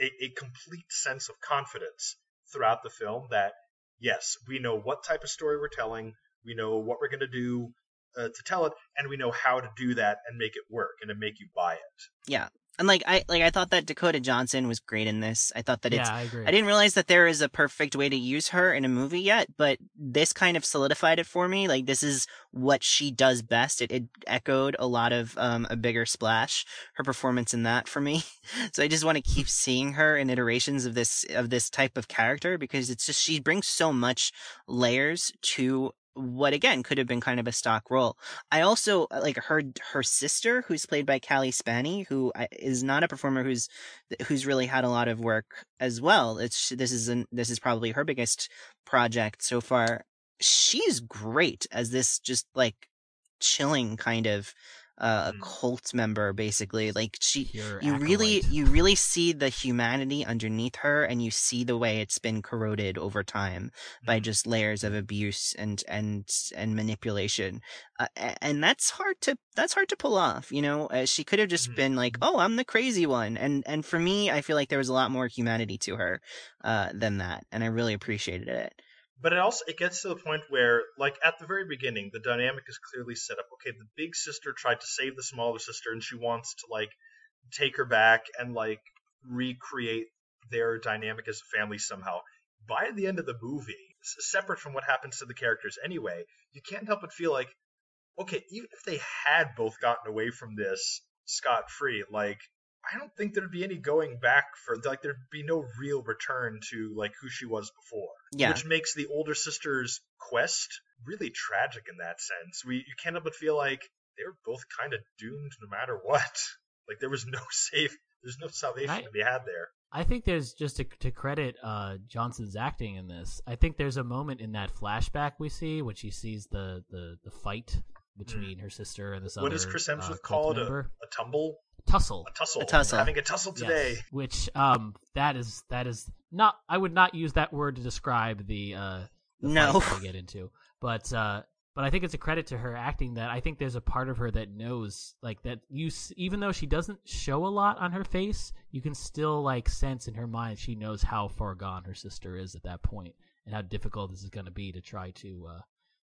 a, a complete sense of confidence throughout the film that yes, we know what type of story we're telling, we know what we're going to do uh, to tell it, and we know how to do that and make it work and to make you buy it. Yeah. And like I like I thought that Dakota Johnson was great in this. I thought that yeah, it's I agree. I didn't realize that there is a perfect way to use her in a movie yet, but this kind of solidified it for me. Like this is what she does best. It, it echoed a lot of um, a bigger splash. Her performance in that for me. So I just want to keep seeing her in iterations of this of this type of character because it's just she brings so much layers to what again could have been kind of a stock role. I also uh, like heard her sister, who's played by Cailee Spaeny, who is not a performer who's who's really had a lot of work as well. It's this is an, this is probably her biggest project so far. She's great as this just like chilling kind of uh, a mm. cult member basically like she Pure you acolyte. really you really see the humanity underneath her and you see the way it's been corroded over time by mm-hmm. just layers of abuse and and and manipulation uh, and that's hard to that's hard to pull off you know uh, she could have just mm-hmm. been like oh i'm the crazy one and and for me i feel like there was a lot more humanity to her uh, than that and i really appreciated it but it also it gets to the point where like at the very beginning the dynamic is clearly set up. Okay the big sister tried to save the smaller sister and she wants to like take her back and like recreate their dynamic as a family somehow. By the end of the movie separate from what happens to the characters anyway you can't help but feel like okay even if they had both gotten away from this scot free like I don't think there'd be any going back for like there'd be no real return to like who she was before. Yeah. Which makes the older sister's quest really tragic in that sense. We you can't help but feel like they were both kind of doomed no matter what. Like there was no safe there's no salvation I, to be had there. I think there's just to, to credit uh, Johnson's acting in this. I think there's a moment in that flashback we see when she sees the the, the fight between mm. her sister and this what other. What does Chris Hemsworth uh, call it? A, a, tumble? Tussle. A tussle. A tussle. having a tussle today. Yes, which um that is that is not I would not use that word to describe the uh the no I get into. But uh but I think it's a credit to her acting that I think there's a part of her that knows like that you even though she doesn't show a lot on her face, you can still like sense in her mind she knows how far gone her sister is at that point and how difficult this is going to be to try to uh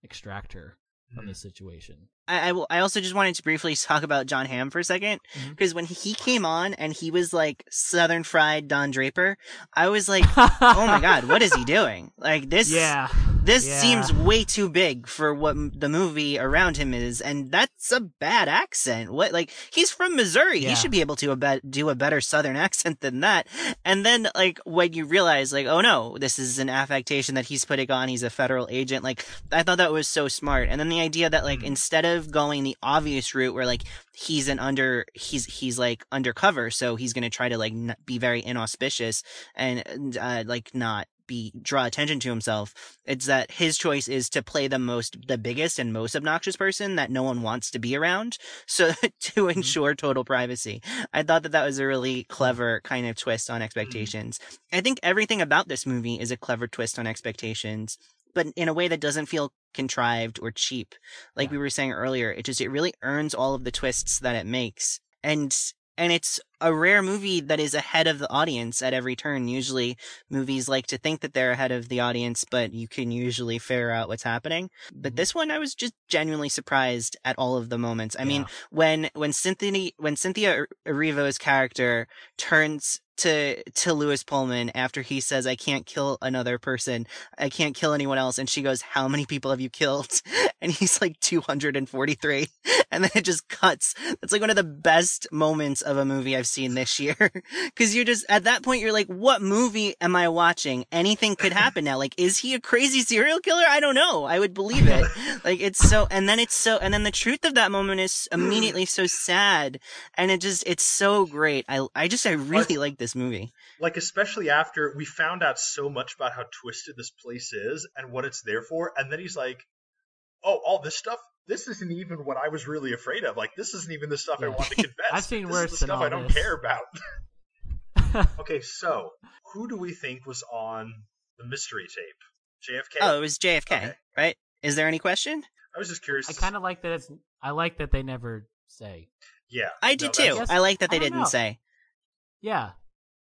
extract her from this situation. I, I, I, also just wanted to briefly talk about Jon Hamm for a second because mm-hmm. when he came on and he was like Southern Fried Don Draper, I was like, oh my god, what is he doing? Like this, yeah, this yeah. seems way too big for what the movie around him is, and that's a bad accent. What like he's from Missouri, yeah. he should be able to a be- do a better Southern accent than that. And then like when you realize like, oh no, this is an affectation that he's putting on, he's a federal agent. Like I thought that was so smart. And then the idea that like mm-hmm. instead of of going the obvious route where like he's an under he's he's like undercover so he's going to try to like n- be very inauspicious and uh, like not be draw attention to himself it's that his choice is to play the most the biggest and most obnoxious person that no one wants to be around so to mm-hmm. ensure total privacy i thought that that was a really clever kind of twist on mm-hmm. expectations i think everything about this movie is a clever twist on expectations but in a way that doesn't feel contrived or cheap. Like yeah. we were saying earlier, it just it really earns all of the twists that it makes. And and it's a rare movie that is ahead of the audience at every turn. Usually movies like to think that they're ahead of the audience, but you can usually figure out what's happening. But mm-hmm. this one, I was just genuinely surprised at all of the moments. I yeah. mean, when, when Cynthia, when Cynthia Erivo's character turns to to Lewis Pullman after he says, "I can't kill another person. I can't kill anyone else," and she goes, "How many people have you killed?" And he's like, "243," and then it just cuts. That's like one of the best moments of a movie I've seen this year, because you're just at that point you're like, "What movie am I watching? Anything could happen now. Like, is he a crazy serial killer? I don't know. I would believe it. like, it's so, and then it's so, and then the truth of that moment is immediately so sad, and it just it's so great. I I just I really like this movie. Like especially after we found out so much about how twisted this place is and what it's there for, and then he's like, "Oh, all this stuff. This isn't even what I was really afraid of. Like this isn't even the stuff yeah. I want to confess. I've seen this worse is the stuff I don't this. care about." okay, so who do we think was on the mystery tape? JFK. Oh, it was JFK, okay. right? Is there any question? I was just curious. I kind of like that it's. I like that they never say. Yeah, I did no, too. Guess, I like that they didn't know. say. Yeah,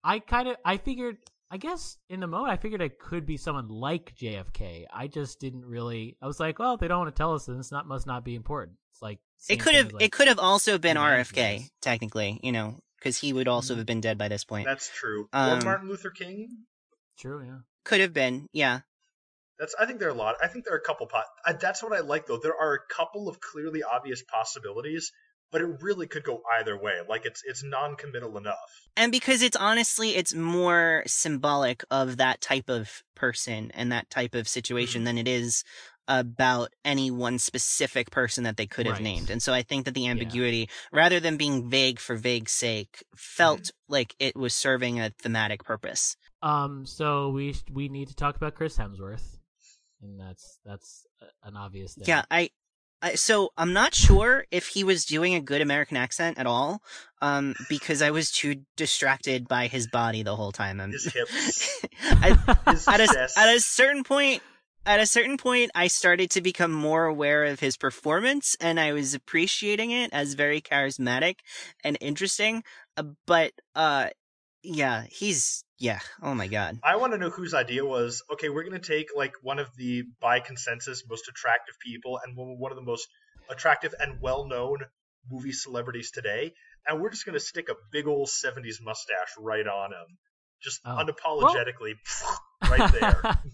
I kind of I figured I guess in the moment I figured it could be someone like JFK. I just didn't really. I was like, well, they don't want to tell us, then it's not must not be important. It's like it could have like, it could have also been RFK technically, you know, because he would also mm-hmm. have been dead by this point. That's true. Um, or Martin Luther King. True. Yeah. Could have been. Yeah. That's. I think there are a lot. I think there are a couple. Po- that's what I like though. There are a couple of clearly obvious possibilities but it really could go either way. Like it's it's non-committal enough. And because it's honestly it's more symbolic of that type of person and that type of situation mm-hmm. than it is about any one specific person that they could have named. And so I think that the ambiguity, rather than being vague for vague's sake, felt Mm-hmm. like it was serving a thematic purpose. Um, so we we need to talk about Chris Hemsworth, and that's that's an obvious thing. Yeah, I, I so I'm not sure if he was doing a good American accent at all, um, because I was too distracted by his body the whole time. I'm, His hips, I, his at a at a certain point. At a certain point, I started to become more aware of his performance, and I was appreciating it as very charismatic and interesting. Uh, but, uh, yeah, he's yeah. Oh my god. I want to know whose idea was okay. We're going to take like one of the by consensus most attractive people and one one of the most attractive and well-known movie celebrities today, and we're just going to stick a big old '70s mustache right on him, just Oh. unapologetically, right there.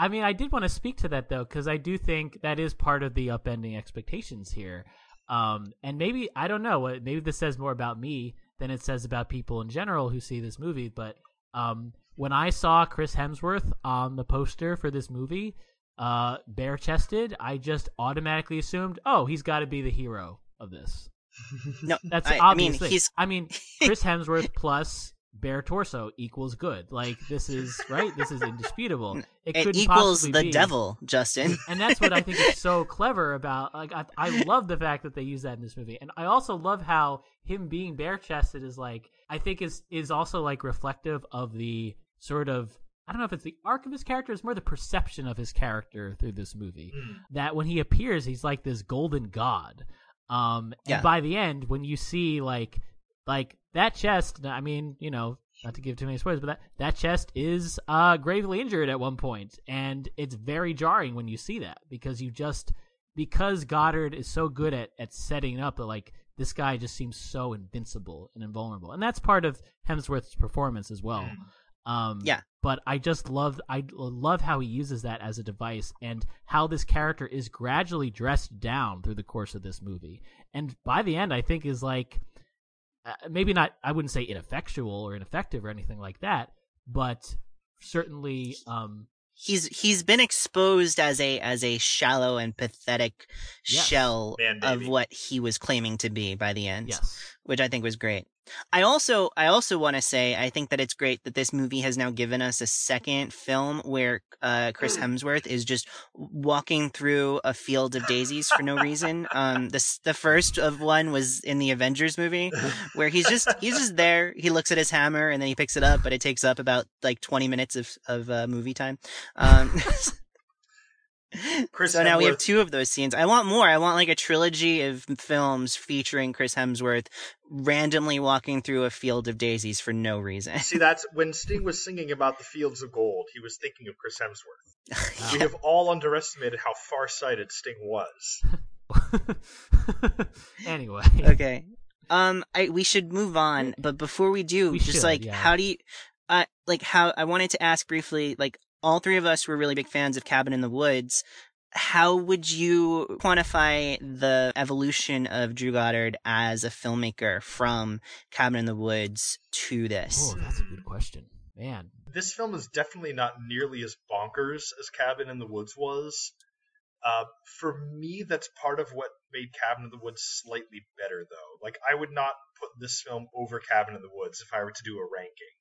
I mean, I did want to speak to that though, because I do think that is part of the upending expectations here. Um, and maybe I don't know. Maybe this says more about me than it says about people in general who see this movie. But um, when I saw Chris Hemsworth on the poster for this movie, uh, bare chested, I just automatically assumed, oh, he's got to be the hero of this. No, That's I, the I obvious mean he's I mean, Chris Hemsworth plus bare torso equals good. Like this is right. This is indisputable. It, it equals the be. devil, Justin. and that's what I think is so clever about. Like I, I love the fact that they use that in this movie, and I also love how him being bare chested is like I think is is also like reflective of the sort of. I don't know if it's the arc of his character, it's more the perception of his character through this movie. Mm. That when he appears, he's like this golden god. Um, and Yeah. by the end, when you see like like that chest, I mean, you know, not to give too many spoilers, but that that chest is uh gravely injured at one point, and it's very jarring when you see that because you just because Goddard is so good at at setting up that like this guy just seems so invincible and invulnerable, and that's part of Hemsworth's performance as well. Um, Yeah. but I just love I love how he uses that as a device and how this character is gradually dressed down through the course of this movie, and by the end, I think is like maybe not I wouldn't say ineffectual or ineffective or anything like that, but certainly um he's he's been exposed as a as a shallow and pathetic Yes. shell Man, of what he was claiming to be by the end. yes. which I think was great. I also I also want to say I think that it's great that this movie has now given us a second film where uh, Chris Hemsworth is just walking through a field of daisies for no reason. Um, this the first of one was in the Avengers movie where he's just he's just there. He looks at his hammer and then he picks it up, but it takes up about like twenty minutes of of uh, movie time. Um, Chris so now we have two of those scenes. I want more. I want like a trilogy of films featuring Chris Hemsworth randomly walking through a field of daisies for no reason. See, that's when Sting was singing about the fields of gold. He was thinking of Chris Hemsworth. We have all underestimated how far-sighted Sting was. anyway, okay. Um, I we should move on, but before we do, We just should, like yeah. how do you, uh, like how I wanted to ask briefly, like all three of us were really big fans of Cabin in the Woods. How would you quantify the evolution of Drew Goddard as a filmmaker from Cabin in the Woods to this? oh, that's a good question, man. This film is definitely not nearly as bonkers as Cabin in the Woods was. Uh, for me, that's part of what made Cabin in the Woods slightly better, though. Like, I would not put this film over Cabin in the Woods if I were to do a ranking.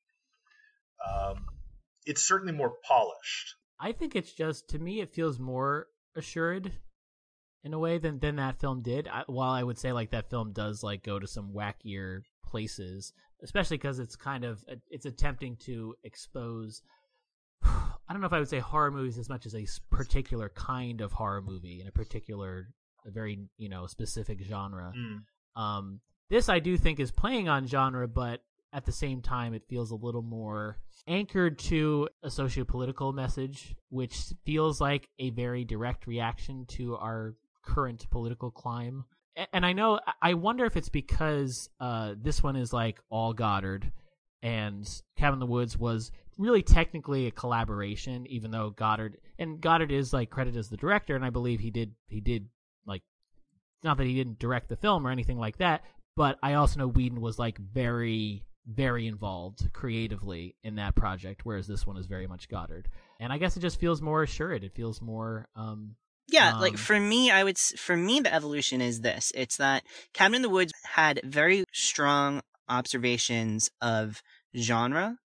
Um, it's certainly more polished. I think it's just to me it feels more assured in a way than than that film did. I, while I would say like that film does like go to some wackier places, especially because it's kind of it's attempting to expose. I don't know if I would say horror movies as much as a particular kind of horror movie in a particular, a very you know specific genre. Mm. Um, this I do think is playing on genre, but at the same time, it feels a little more anchored to a socio-political message, which feels like a very direct reaction to our current political climb. And I know, I wonder if it's because uh, this one is like all Goddard, and Cabin in the Woods was really technically a collaboration, even though Goddard and Goddard is like credited as the director, and I believe he did he did like not that he didn't direct the film or anything like that, but I also know Whedon was like very very involved creatively in that project, whereas this one is very much Goddard. And I guess it just feels more assured. It feels more. Um, yeah, um, like for me, I would. For me, the evolution is this: it's that Cabin in the Woods had very strong observations of genre,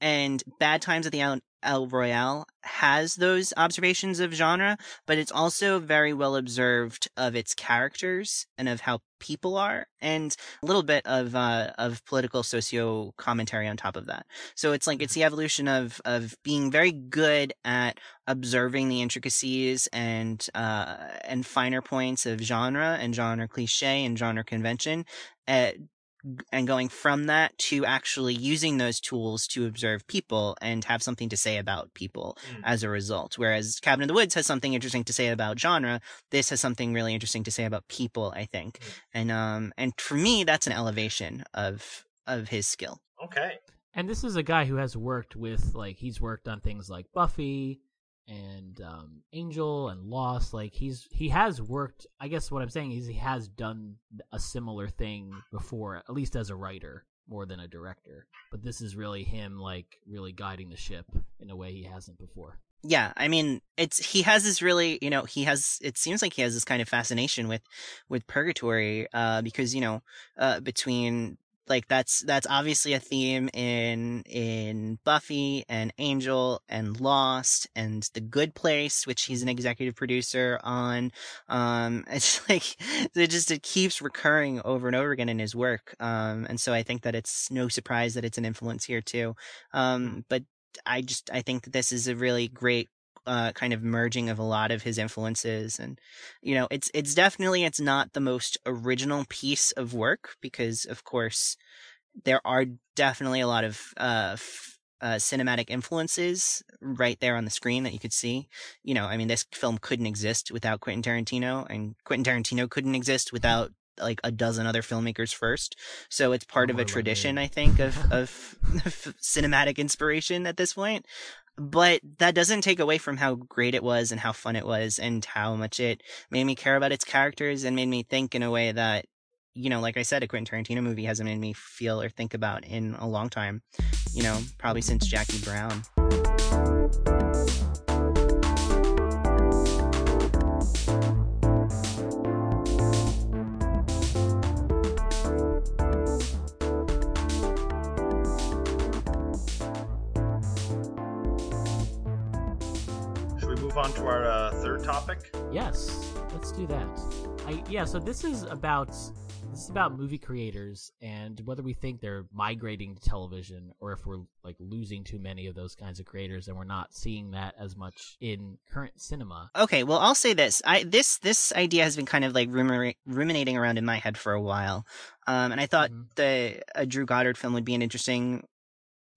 and Bad Times at the El, Royale has those observations of genre, but it's also very well observed of its characters and of how people are, and a little bit of uh, of political socio commentary on top of that. So it's like it's the evolution of of being very good at observing the intricacies and uh, and finer points of genre and genre cliche and genre convention. Uh, and going from that to actually using those tools to observe people and have something to say about people mm. as a result. Whereas Cabin in the Woods has something interesting to say about genre, this has something really interesting to say about people, I think. Mm. And um and for me that's an elevation of of his skill. Okay. And this is a guy who has worked with like he's worked on things like Buffy, and um, Angel and Lost. Like he's he has worked. I guess what I'm saying is he has done a similar thing before, at least as a writer more than a director. But this is really him like really guiding the ship in a way he hasn't before. Yeah, I mean, it's he has this really, you know, he has. It seems like he has this kind of fascination with, with purgatory, uh, because you know, uh, between like that's that's obviously a theme in in Buffy and Angel and Lost and The Good Place, which he's an executive producer on. Um, it's like it just it keeps recurring over and over again in his work. Um, and so I think that it's no surprise that it's an influence here too. Um, but I just I think that this is a really great uh, kind of merging of a lot of his influences and you know it's it's definitely it's not the most original piece of work because of course there are definitely a lot of uh, f- uh, cinematic influences right there on the screen that you could see. You know, I mean, this film couldn't exist without Quentin Tarantino, and Quentin Tarantino couldn't exist without like a dozen other filmmakers first. So it's part of a tradition, I think, of of cinematic inspiration at this point but that doesn't take away from how great it was and how fun it was and how much it made me care about its characters and made me think in a way that you know like i said a quentin tarantino movie hasn't made me feel or think about in a long time you know probably since jackie brown on to our uh, third topic? Yes, let's do that. I yeah, so this is about this is about movie creators and whether we think they're migrating to television or if we're like losing too many of those kinds of creators and we're not seeing that as much in current cinema. Okay, well I'll say this. I this this idea has been kind of like ruminating around in my head for a while. Um, and I thought mm-hmm. the a Drew Goddard film would be an interesting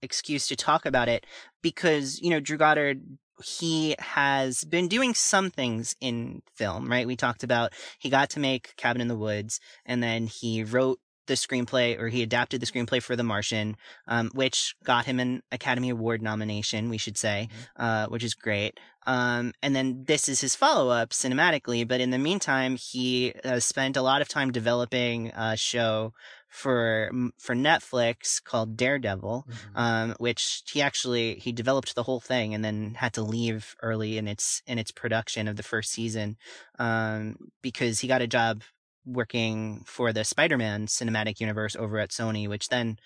excuse to talk about it because you know Drew Goddard he has been doing some things in film, right? We talked about he got to make Cabin in the Woods and then he wrote the screenplay or he adapted the screenplay for The Martian, um, which got him an Academy Award nomination, we should say, mm-hmm. uh, which is great. Um, and then this is his follow up cinematically, but in the meantime, he has spent a lot of time developing a show for for Netflix called Daredevil, mm-hmm. um, which he actually he developed the whole thing and then had to leave early in its in its production of the first season um, because he got a job working for the Spider-Man cinematic universe over at Sony, which then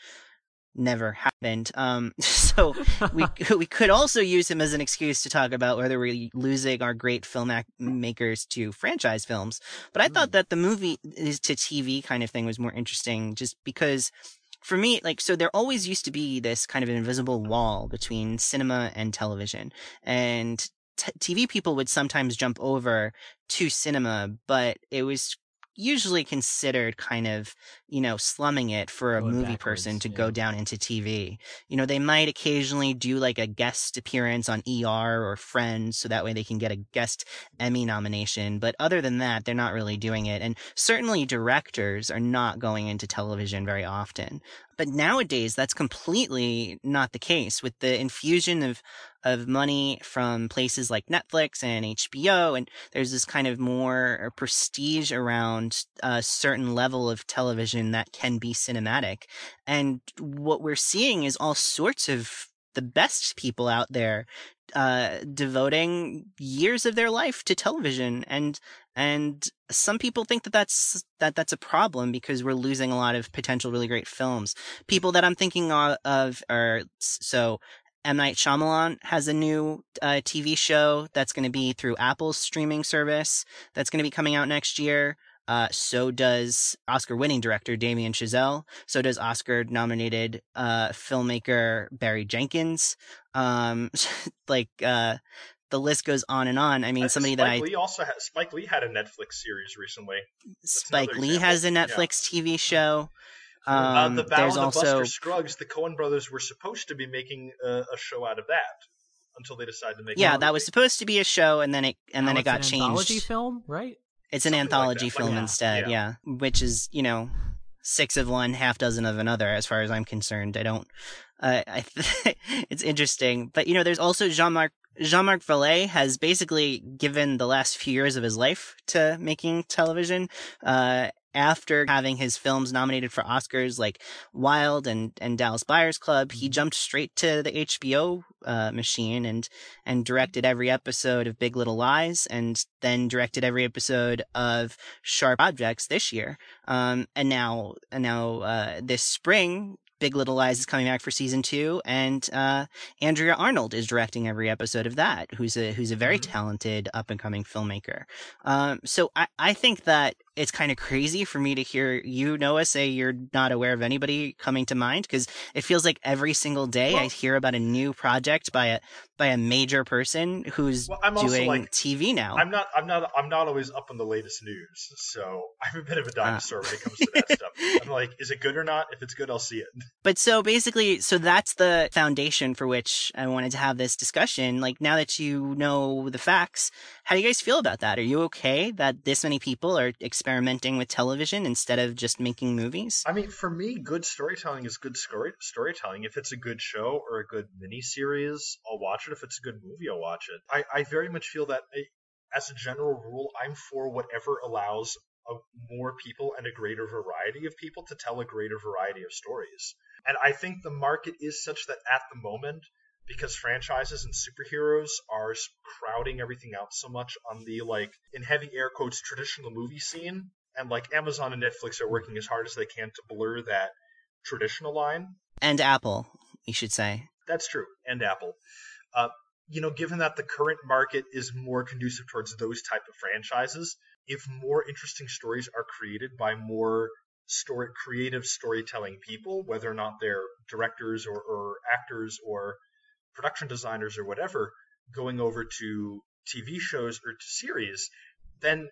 never happened. Um, so we we could also use him as an excuse to talk about whether we're losing our great filmmakers to franchise films. But I mm. thought hmm. that the movie is to TV kind of thing was more interesting, just because. For me, like, so there always used to be this kind of invisible wall between cinema and television. And t- TV people would sometimes jump over to cinema, but it was usually considered kind of, you know, slumming it for a Going movie person to yeah. go down into TV. You know, they might occasionally do like a guest appearance on ER or Friends so that way they can get a guest Emmy nomination. But other than that, they're not really doing it. And certainly directors are not going into television very often. But nowadays, that's completely not the case with the infusion of of money from places like Netflix and HBO, and there's this kind of more prestige around a certain level of television that can be cinematic. And what we're seeing is all sorts of the best people out there uh, devoting years of their life to television and and some people think that that's that that's a problem because we're losing a lot of potential really great films. People that I'm thinking of are so M Night Shyamalan has a new uh, TV show that's going to be through Apple's streaming service that's going to be coming out next year. Uh, so does Oscar-winning director Damien Chazelle. So does Oscar-nominated uh, filmmaker Barry Jenkins. Um, like uh, the list goes on and on. I mean, somebody Spike that I Lee also has, Spike Lee had a Netflix series recently. Spike Lee example. has a Netflix yeah. TV show. Um, uh, the Battle there's of the also... Buster Scruggs. The Coen brothers were supposed to be making a, a show out of that until they decided to make. Yeah, that was supposed to be a show, and then it and now then it got an changed. Anthology film, right? It's an anthology like film like, yeah. instead, yeah. yeah. Which is, you know, six of one, half dozen of another, as far as I'm concerned. I don't. Uh, I th- it's interesting, but you know, there's also Jean-Marc Jean-Marc Vallée has basically given the last few years of his life to making television. Uh, after having his films nominated for Oscars like Wild and, and Dallas Buyers Club, he mm-hmm. jumped straight to the HBO uh, machine and and directed every episode of Big Little Lies and then directed every episode of Sharp Objects this year. Um, and now and now uh, this spring Big Little Lies is coming back for season two, and uh, Andrea Arnold is directing every episode of that. Who's a who's a very mm-hmm. talented up and coming filmmaker. Um, so I I think that it's kind of crazy for me to hear you, Noah, say you're not aware of anybody coming to mind because it feels like every single day well, I hear about a new project by a by a major person who's well, doing like, TV now. I'm not I'm not I'm not always up on the latest news, so I'm a bit of a ah. dinosaur when it comes to that stuff. I'm like, is it good or not? If it's good, I'll see it. But so basically, so that's the foundation for which I wanted to have this discussion. Like now that you know the facts, how do you guys feel about that? Are you okay that this many people are experimenting with television instead of just making movies? I mean, for me, good storytelling is good story- storytelling. If it's a good show or a good miniseries, I'll watch it. If it's a good movie, I'll watch it. I, I very much feel that, I, as a general rule, I'm for whatever allows a, more people and a greater variety of people to tell a greater variety of stories. And I think the market is such that at the moment, because franchises and superheroes are crowding everything out so much on the like in heavy air quotes traditional movie scene. And like Amazon and Netflix are working as hard as they can to blur that traditional line. And Apple you should say. That's true. And Apple. Uh, you know given that the current market is more conducive towards those type of franchises if more interesting stories are created by more story creative storytelling people whether or not they're directors or, or actors or production designers or whatever going over to TV shows or to series, then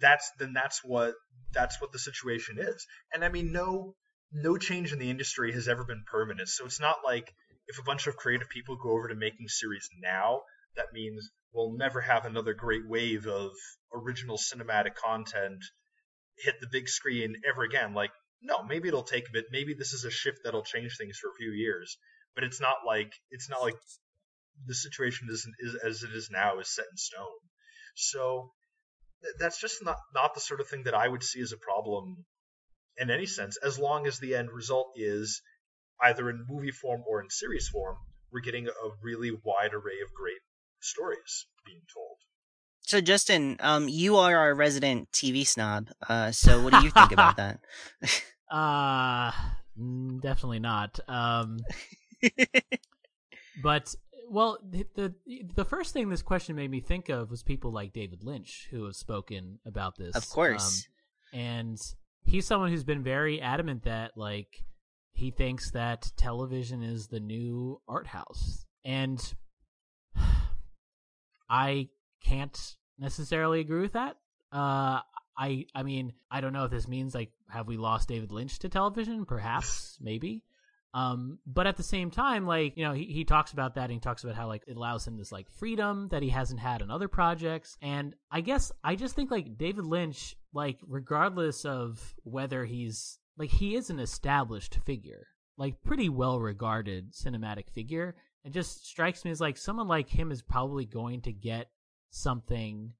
that's then that's what that's what the situation is. And I mean, no no change in the industry has ever been permanent. So it's not like if a bunch of creative people go over to making series now, that means we'll never have another great wave of original cinematic content hit the big screen ever again. Like, no, maybe it'll take a bit. Maybe this is a shift that'll change things for a few years but it's not like it's not like the situation isn't is, as it is now is set in stone. So th- that's just not not the sort of thing that I would see as a problem in any sense. As long as the end result is either in movie form or in series form, we're getting a really wide array of great stories being told. So Justin, um, you are our resident TV snob. Uh, so what do you think about that? uh definitely not. Um, but well, the, the, the first thing this question made me think of was people like David Lynch who have spoken about this. Of course, um, and he's someone who's been very adamant that like he thinks that television is the new art house, and I can't necessarily agree with that. Uh, I I mean I don't know if this means like have we lost David Lynch to television? Perhaps, maybe. Um, but at the same time, like, you know, he, he talks about that and he talks about how, like, it allows him this, like, freedom that he hasn't had in other projects. And I guess I just think, like, David Lynch, like, regardless of whether he's, like, he is an established figure. like pretty well regarded cinematic figure. It just strikes me as like someone like him is probably going to get something,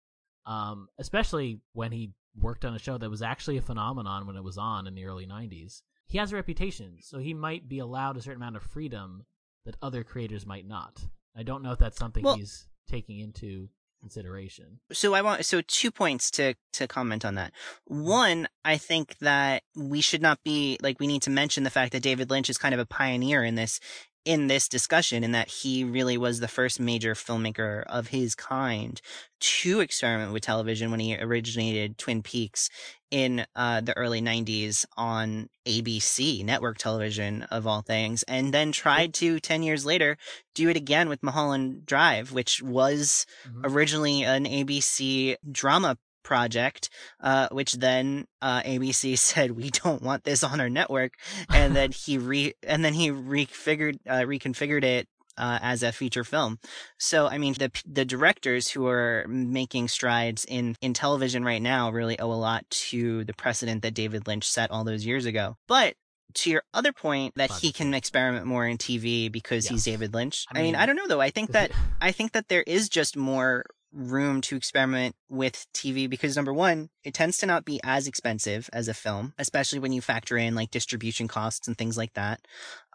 um, especially when he worked on a show that was actually a phenomenon when it was on in the early '90s. He has a reputation, so he might be allowed a certain amount of freedom that other creators might not. I don't know if that's something Well- he's taking into consideration. So I want so two points to to comment on that. Mm-hmm. One, I think that we should not be like we need to mention the fact that David Lynch is kind of a pioneer in this in this discussion in that he really was the first major filmmaker of his kind to experiment with television when he originated Twin Peaks in uh, the early 90s on ABC network television of all things and then tried to 10 years later do it again with Mulholland Drive which was Mhm. originally an ABC drama project, uh, which then uh, ABC said we don't want this on our network, and then he re and then he refigured uh, reconfigured it. Uh, as a feature film, so I mean the the directors who are making strides in in television right now really owe a lot to the precedent that David Lynch set all those years ago. But to your other point, that he can experiment more in TV because he's David Lynch. I I mean, mean- I don't know though. I think that I think that there is just more room to experiment with TV because number one, it tends to not be as expensive as a film, especially when you factor in like distribution costs and things like that.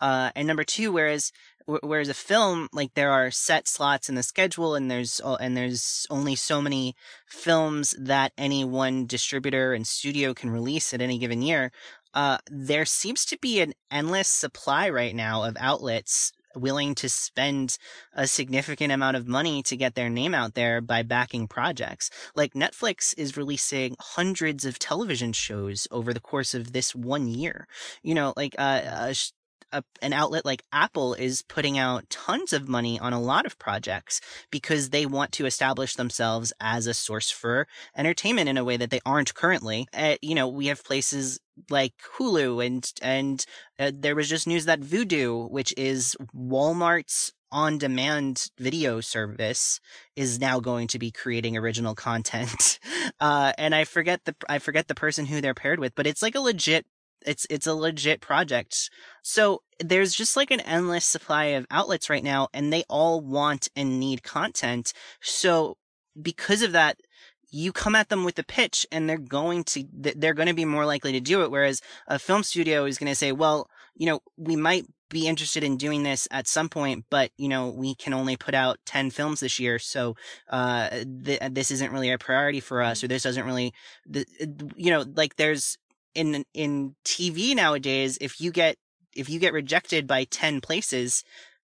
Uh, and number two, whereas whereas a film like there are set slots in the schedule and there's and there's only so many films that any one distributor and studio can release at any given year. Uh, there seems to be an endless supply right now of outlets willing to spend a significant amount of money to get their name out there by backing projects. Like Netflix is releasing hundreds of television shows over the course of this one year. You know, like uh, sh- a, an outlet like Apple is putting out tons of money on a lot of projects because they want to establish themselves as a source for entertainment in a way that they aren't currently. Uh, you know, we have places like Hulu and and uh, there was just news that Vudu, which is Walmart's on-demand video service, is now going to be creating original content. Uh, and I forget the I forget the person who they're paired with, but it's like a legit. It's it's a legit project. So there's just like an endless supply of outlets right now, and they all want and need content. So because of that, you come at them with a pitch, and they're going to they're going to be more likely to do it. Whereas a film studio is going to say, well, you know, we might be interested in doing this at some point, but you know, we can only put out 10 films this year. So, uh, th- this isn't really a priority for us, or this doesn't really, th- you know, like there's in, in TV nowadays, if you get, if you get rejected by 10 places,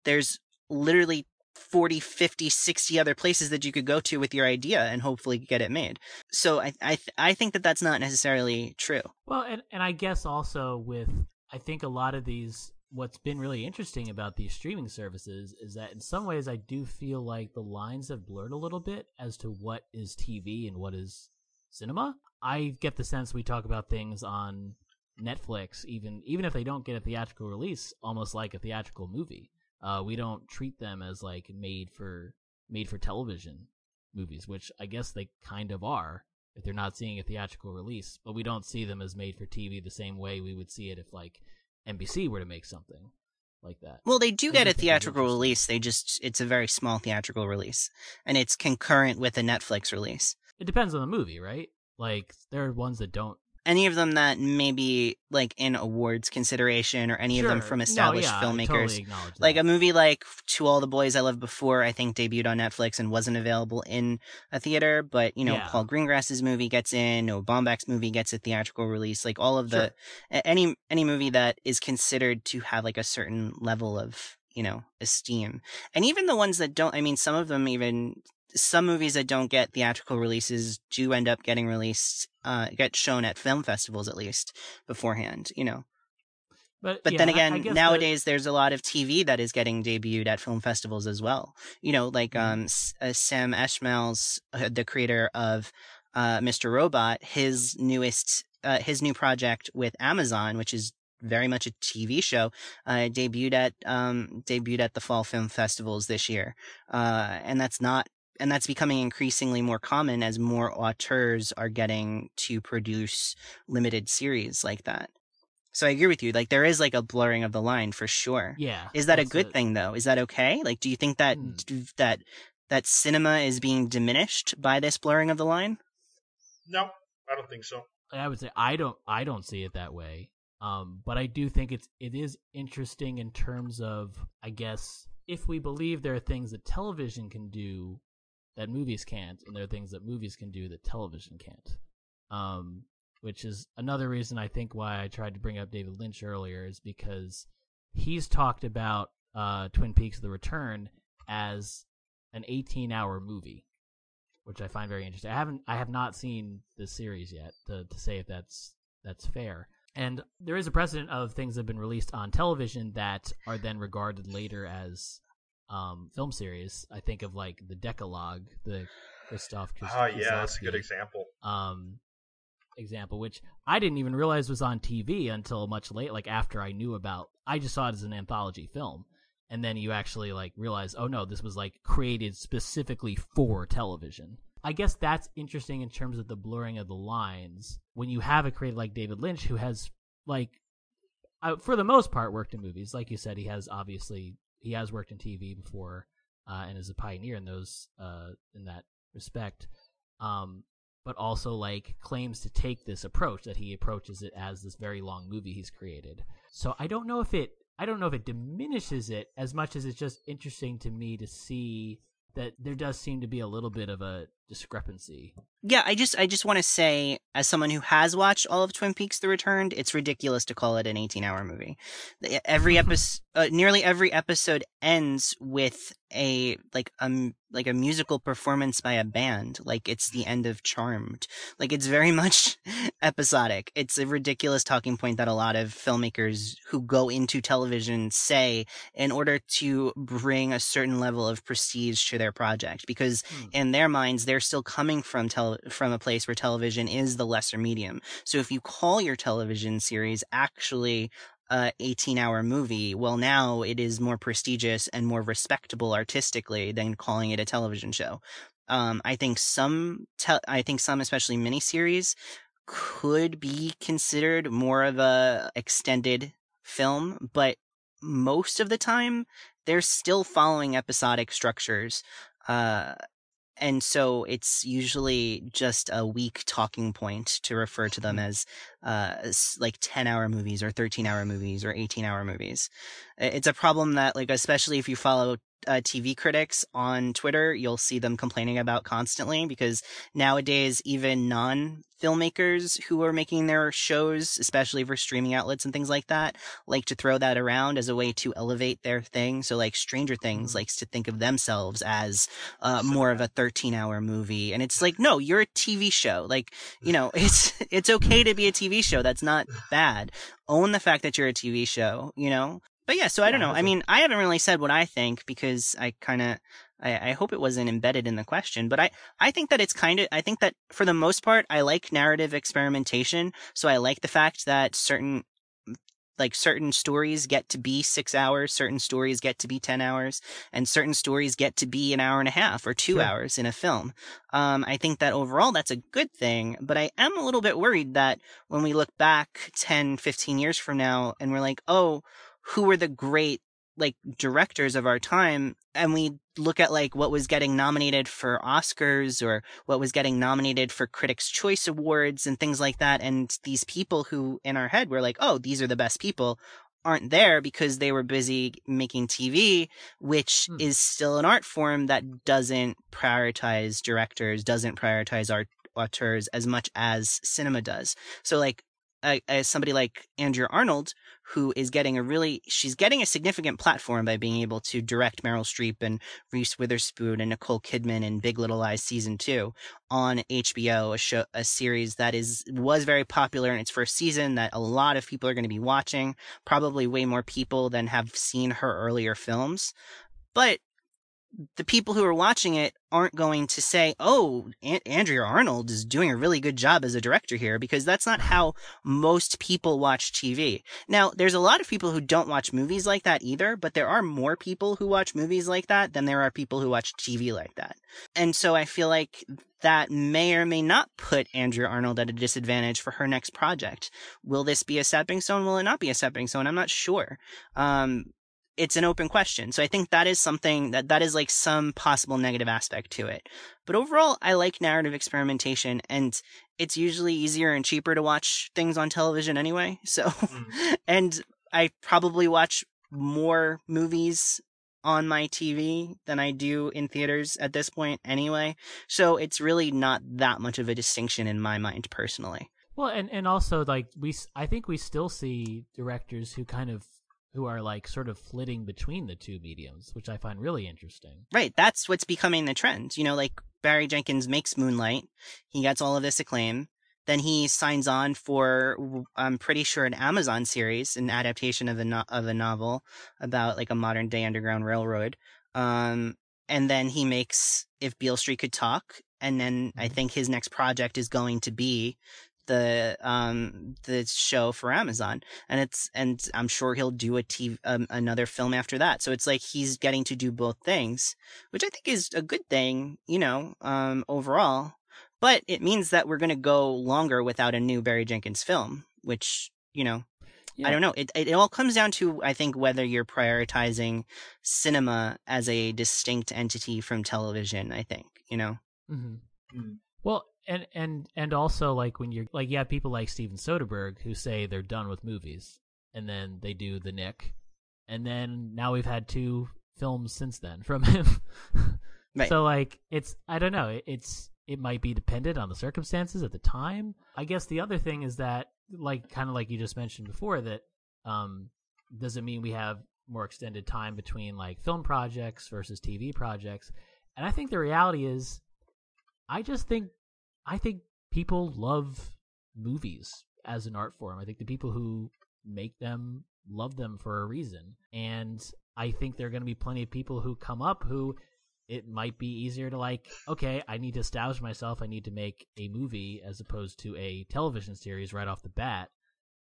there's literally 40, 50, 60 other places that you could go to with your idea and hopefully get it made. So I, I, I think that that's not necessarily true. Well, and and I guess also with I think a lot of these what's been really interesting about these streaming services is that in some ways I do feel like the lines have blurred a little bit as to what is TV and what is cinema. I get the sense we talk about things on Netflix even even if they don't get a theatrical release almost like a theatrical movie. Uh we don't treat them as like made for made for television movies, which I guess they kind of are if they're not seeing a theatrical release, but we don't see them as made for TV the same way we would see it if like NBC were to make something like that. Well, they do get a theatrical release. They just, it's a very small theatrical release. And it's concurrent with a Netflix release. It depends on the movie, right? Like there are ones that don't. Any of them that may be like in awards consideration or any of them Sure. from No, established yeah, I filmmakers. totally Like a movie like To All the Boys I Loved Before, I think debuted on Netflix and wasn't available in a theater. But, you know, Yeah. Paul Greengrass's movie gets in, Noah Baumbach's movie gets a theatrical release. Like all of the, Sure. any, any movie that is considered to have like a certain level of, you know, esteem. And even the ones that don't, I mean, some of them even, some movies that don't get theatrical releases do end up getting released, uh, get shown at film festivals at least beforehand, you know. But But yeah, then I- I again, guess the- nowadays there's a lot of TV that is getting debuted at film festivals as well. You know, like Mm-hmm. um, S- uh, Sam Esmail's uh, the creator of uh, Mr. Robot. His newest, uh, his new project with Amazon, which is very much a TV show, uh, debuted at um, debuted at the fall film festivals this year, uh, and that's not. And that's becoming increasingly more common as more auteurs are getting to produce limited series like that. So I agree with you. Like there is like a blurring of the line for sure. Yeah. Is that a good it. thing though? Is that okay? Like do you think that Hmm. that that cinema is being diminished by this blurring of the line? No, I don't think so. I would say I don't I don't see it that way. Um, but I do think it's it is interesting in terms of I guess if we believe there are things that television can do that movies can't, and there are things that movies can do that television can't. Um, which is another reason I think why I tried to bring up David Lynch earlier is because he's talked about uh, Twin Peaks: The Return as an 18-hour movie which I find very interesting. I haven't, I have not seen the series yet to to say if that's that's fair. And there is a precedent of things that have been released on television that are then regarded later as um, film series. I think of like the Decalogue, the Christoph. Kis- Ah, yeah, that's a good example. um example which i didn't even realize was on tv until much late like after i knew about i just saw it as an anthology film and then you actually like realize oh no this was like created specifically for television i guess that's interesting in terms of the blurring of the lines when you have a creator like david lynch who has like uh, for the most part worked in movies like you said he has obviously he has worked in tv before uh, and is a pioneer in those uh, in that respect um, but also like claims to take this approach that he approaches it as this very long movie he's created. So I don't know if it I don't know if it diminishes it as much as it's just interesting to me to see that there does seem to be a little bit of a discrepancy. Yeah, I just I just want to say, as someone who has watched all of Twin Peaks: The Returned, it's ridiculous to call it an 18-hour movie. Every episode, uh, nearly every episode ends with a like um like a musical performance by a band, like it's the end of Charmed. Like it's very much episodic. It's a ridiculous talking point that a lot of filmmakers who go into television say in order to bring a certain level of prestige to their project, because Hmm. in their minds they're still coming from tele- from a place where television is the lesser medium. So if you call your television series actually a 18 hour movie, well now it is more prestigious and more respectable artistically than calling it a television show. Um, I think some, te- I think some, especially miniseries, could be considered more of a extended film, but most of the time they're still following episodic structures. Uh, and so it's usually just a weak talking point to refer to them as uh, like 10 hour movies or 13 hour movies or 18 hour movies. It's a problem that, like, especially if you follow uh, TV critics on Twitter, you'll see them complaining about constantly because nowadays, even non filmmakers who are making their shows, especially for streaming outlets and things like that, like to throw that around as a way to elevate their thing. So, like, Stranger Things Mhm. likes to think of themselves as uh, more of a 13 hour movie. And it's like, no, you're a TV show. Like, you know, it's, it's okay to be a TV show. That's not bad. Own the fact that you're a TV show, you know? But yeah, so I don't know. I mean, I haven't really said what I think because I kind of, I, I hope it wasn't embedded in the question, but I, I think that it's kind of, I think that for the most part, I like narrative experimentation. So I like the fact that certain, like certain stories get to be six hours, certain stories get to be 10 hours, and certain stories get to be an hour and a half or two Sure. hours in a film. Um, I think that overall that's a good thing, but I am a little bit worried that when we look back 10, 15 years from now and we're like, oh, who were the great like directors of our time and we look at like what was getting nominated for Oscars or what was getting nominated for Critics Choice Awards and things like that and these people who in our head were like oh these are the best people aren't there because they were busy making TV which Hmm. is still an art form that doesn't prioritize directors doesn't prioritize art auteurs as much as cinema does so like uh, as somebody like Andrea Arnold, who is getting a really, she's getting a significant platform by being able to direct Meryl Streep and Reese Witherspoon and Nicole Kidman in Big Little Lies season two on HBO, a show, a series that is was very popular in its first season that a lot of people are going to be watching, probably way more people than have seen her earlier films, but the people who are watching it aren't going to say, "Oh, An- Andrea Arnold is doing a really good job as a director here," because that's not how most people watch TV. Now, there's a lot of people who don't watch movies like that either, but there are more people who watch movies like that than there are people who watch TV like that. And so I feel like that may or may not put Andrea Arnold at a disadvantage for her next project. Will this be a stepping stone? Will it not be a stepping stone? I'm not sure. Um, it's an open question. So I think that is something that that is like some possible negative aspect to it. But overall, I like narrative experimentation and it's usually easier and cheaper to watch things on television anyway. So, mm. and I probably watch more movies on my TV than I do in theaters at this point anyway. So it's really not that much of a distinction in my mind personally. Well, and and also like we I think we still see directors who kind of who are like sort of flitting between the two mediums, which I find really interesting. Right, that's what's becoming the trend. You know, like Barry Jenkins makes Moonlight, he gets all of this acclaim, then he signs on for I'm pretty sure an Amazon series, an adaptation of a no- of a novel about like a modern day underground railroad. Um, and then he makes If Beale Street Could Talk, and then mm-hmm. I think his next project is going to be the um the show for Amazon, and it's and I'm sure he'll do a TV um, another film after that. So it's like he's getting to do both things, which I think is a good thing, you know, um overall. But it means that we're going to go longer without a new Barry Jenkins film, which you know. Yeah. I don't know. It, it it all comes down to I think whether you're prioritizing cinema as a distinct entity from television. I think you know. Mm-hmm. Mm-hmm. Well, and and and also like when you're like yeah people like steven soderbergh who say they're done with movies and then they do the Knick and then now we've had two films since then from him. Right. so like it's i don't know it's it might be dependent on the circumstances at the time. I guess the other thing is that like kind of like you just mentioned before that um does it mean we have more extended time between like film projects versus tv projects? And i think the reality is i just think I think people love movies as an art form. I think the people who make them love them for a reason. And I think there are going to be plenty of people who come up who it might be easier to like, okay, I need to establish myself. I need to make a movie as opposed to a television series right off the bat.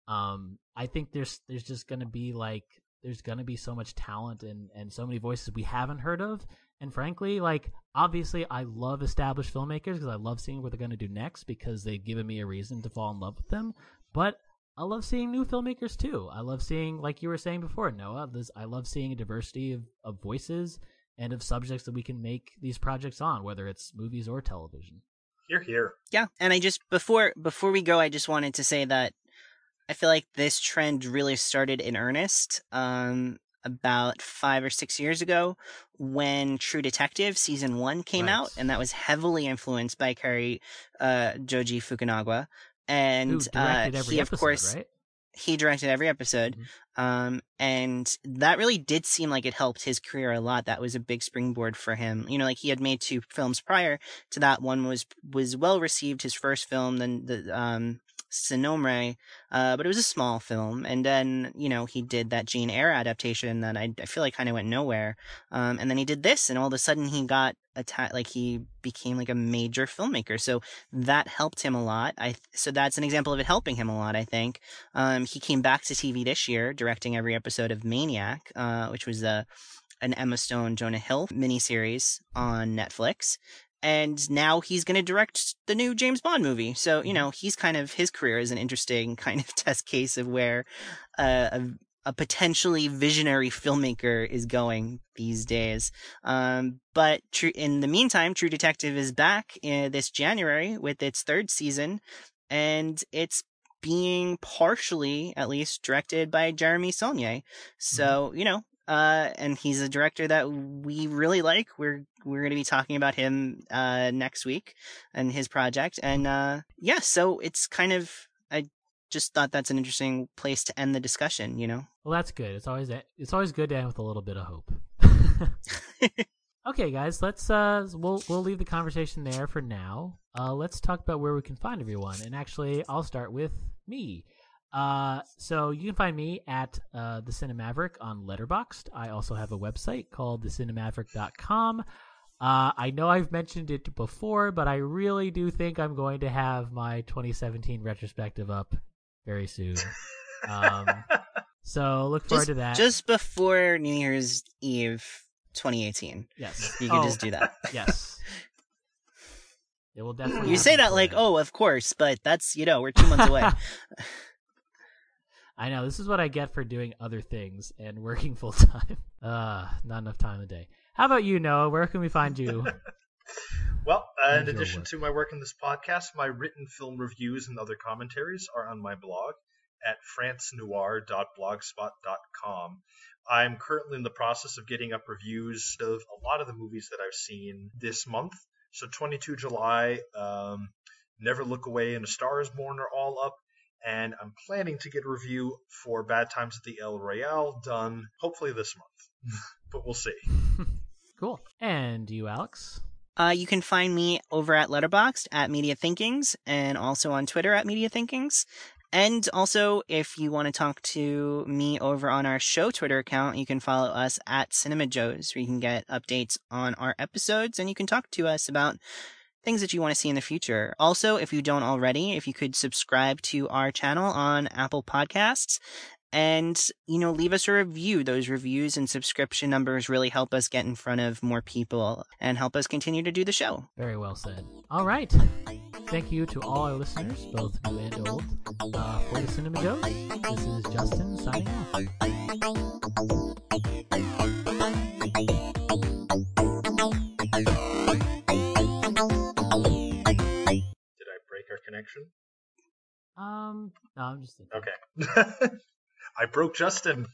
Um, I think there's there's just going to be like there's going to be so much talent and and so many voices we haven't heard of and frankly, like obviously, I love established filmmakers because I love seeing what they're going to do next because they've given me a reason to fall in love with them. But I love seeing new filmmakers too. I love seeing, like you were saying before, Noah. This, I love seeing a diversity of, of voices and of subjects that we can make these projects on, whether it's movies or television. Here, here. Yeah, and I just before before we go, I just wanted to say that I feel like this trend really started in earnest um, about five or six years ago when True Detective season one came right. out, and that was heavily influenced by Cary uh, Joji Fukunaga, and uh, he of episode, course right? he directed every episode, mm-hmm. um, and that really did seem like it helped his career a lot. That was a big springboard for him. You know, like he had made two films prior to that. One was was well received, his first film, then the um, Sin Nombre, uh, but it was a small film. And then, you know, he did that Jane Eyre adaptation that I, I feel like kind of went nowhere. Um, and then he did this, and all of a sudden he got attacked, like he became like a major filmmaker. So that helped him a lot. I, so that's an example of it helping him a lot, I think. Um, he came back to TV this year, directing every episode of Maniac, uh, which was a, an Emma Stone, Jonah Hill miniseries on Netflix and now he's going to direct the new James Bond movie. So, you mm-hmm. know, he's kind of his career is an interesting kind of test case of where uh, a, a potentially visionary filmmaker is going these days. Um, but tr- in the meantime, True Detective is back in this January with its third season, and it's being partially, at least, directed by Jeremy Saulnier. So, mm-hmm. you know, uh, and he's a director that we really like. We're we're going to be talking about him uh, next week and his project, and uh, yeah, so it's kind of I just thought that's an interesting place to end the discussion. You know. Well, that's good. It's always it's always good to end with a little bit of hope. okay, guys, let's uh, we'll we'll leave the conversation there for now. Uh, let's talk about where we can find everyone, and actually, I'll start with me. Uh, so you can find me at uh, the Cinemaverick on Letterboxd. I also have a website called thecinemaverick.com. Uh, I know I've mentioned it before, but I really do think I'm going to have my 2017 retrospective up very soon. Um, so look forward Just, to that. just before New Year's Eve 2018. yes, You can Oh, just do that. Yes, it will definitely. You say that like, oh, of course, but that's, you know, we're two months away. I know this is what I get for doing other things and working full time. Uh, not enough time a day. How about you, Noah? Where can we find you? Well, uh, in addition work. to my work in this podcast, my written film reviews and other commentaries are on my blog at francnoir.blogspot.com. I'm currently in the process of getting up reviews of a lot of the movies that I've seen this month. So 22 July, um, Never Look Away and A Star Is Born are all up. And I'm planning to get a review for Bad Times at the El Royale done hopefully this month. but we'll see. cool. And you, Alex? Uh, you can find me over at Letterboxd at Media Thinkings and also on Twitter at Media Thinkings. And also, if you want to talk to me over on our show Twitter account, you can follow us at Cinema Joes, where you can get updates on our episodes and you can talk to us about things that you want to see in the future. Also, if you don't already, if you could subscribe to our channel on Apple Podcasts and, you know, leave us a review. Those reviews and subscription numbers really help us get in front of more people and help us continue to do the show. Very well said. All right. Thank you to all our listeners, both new and old, uh, for the Cinema Joes. This is Justin signing off. Connection? Um, no, I'm just thinking. Okay. I broke Justin.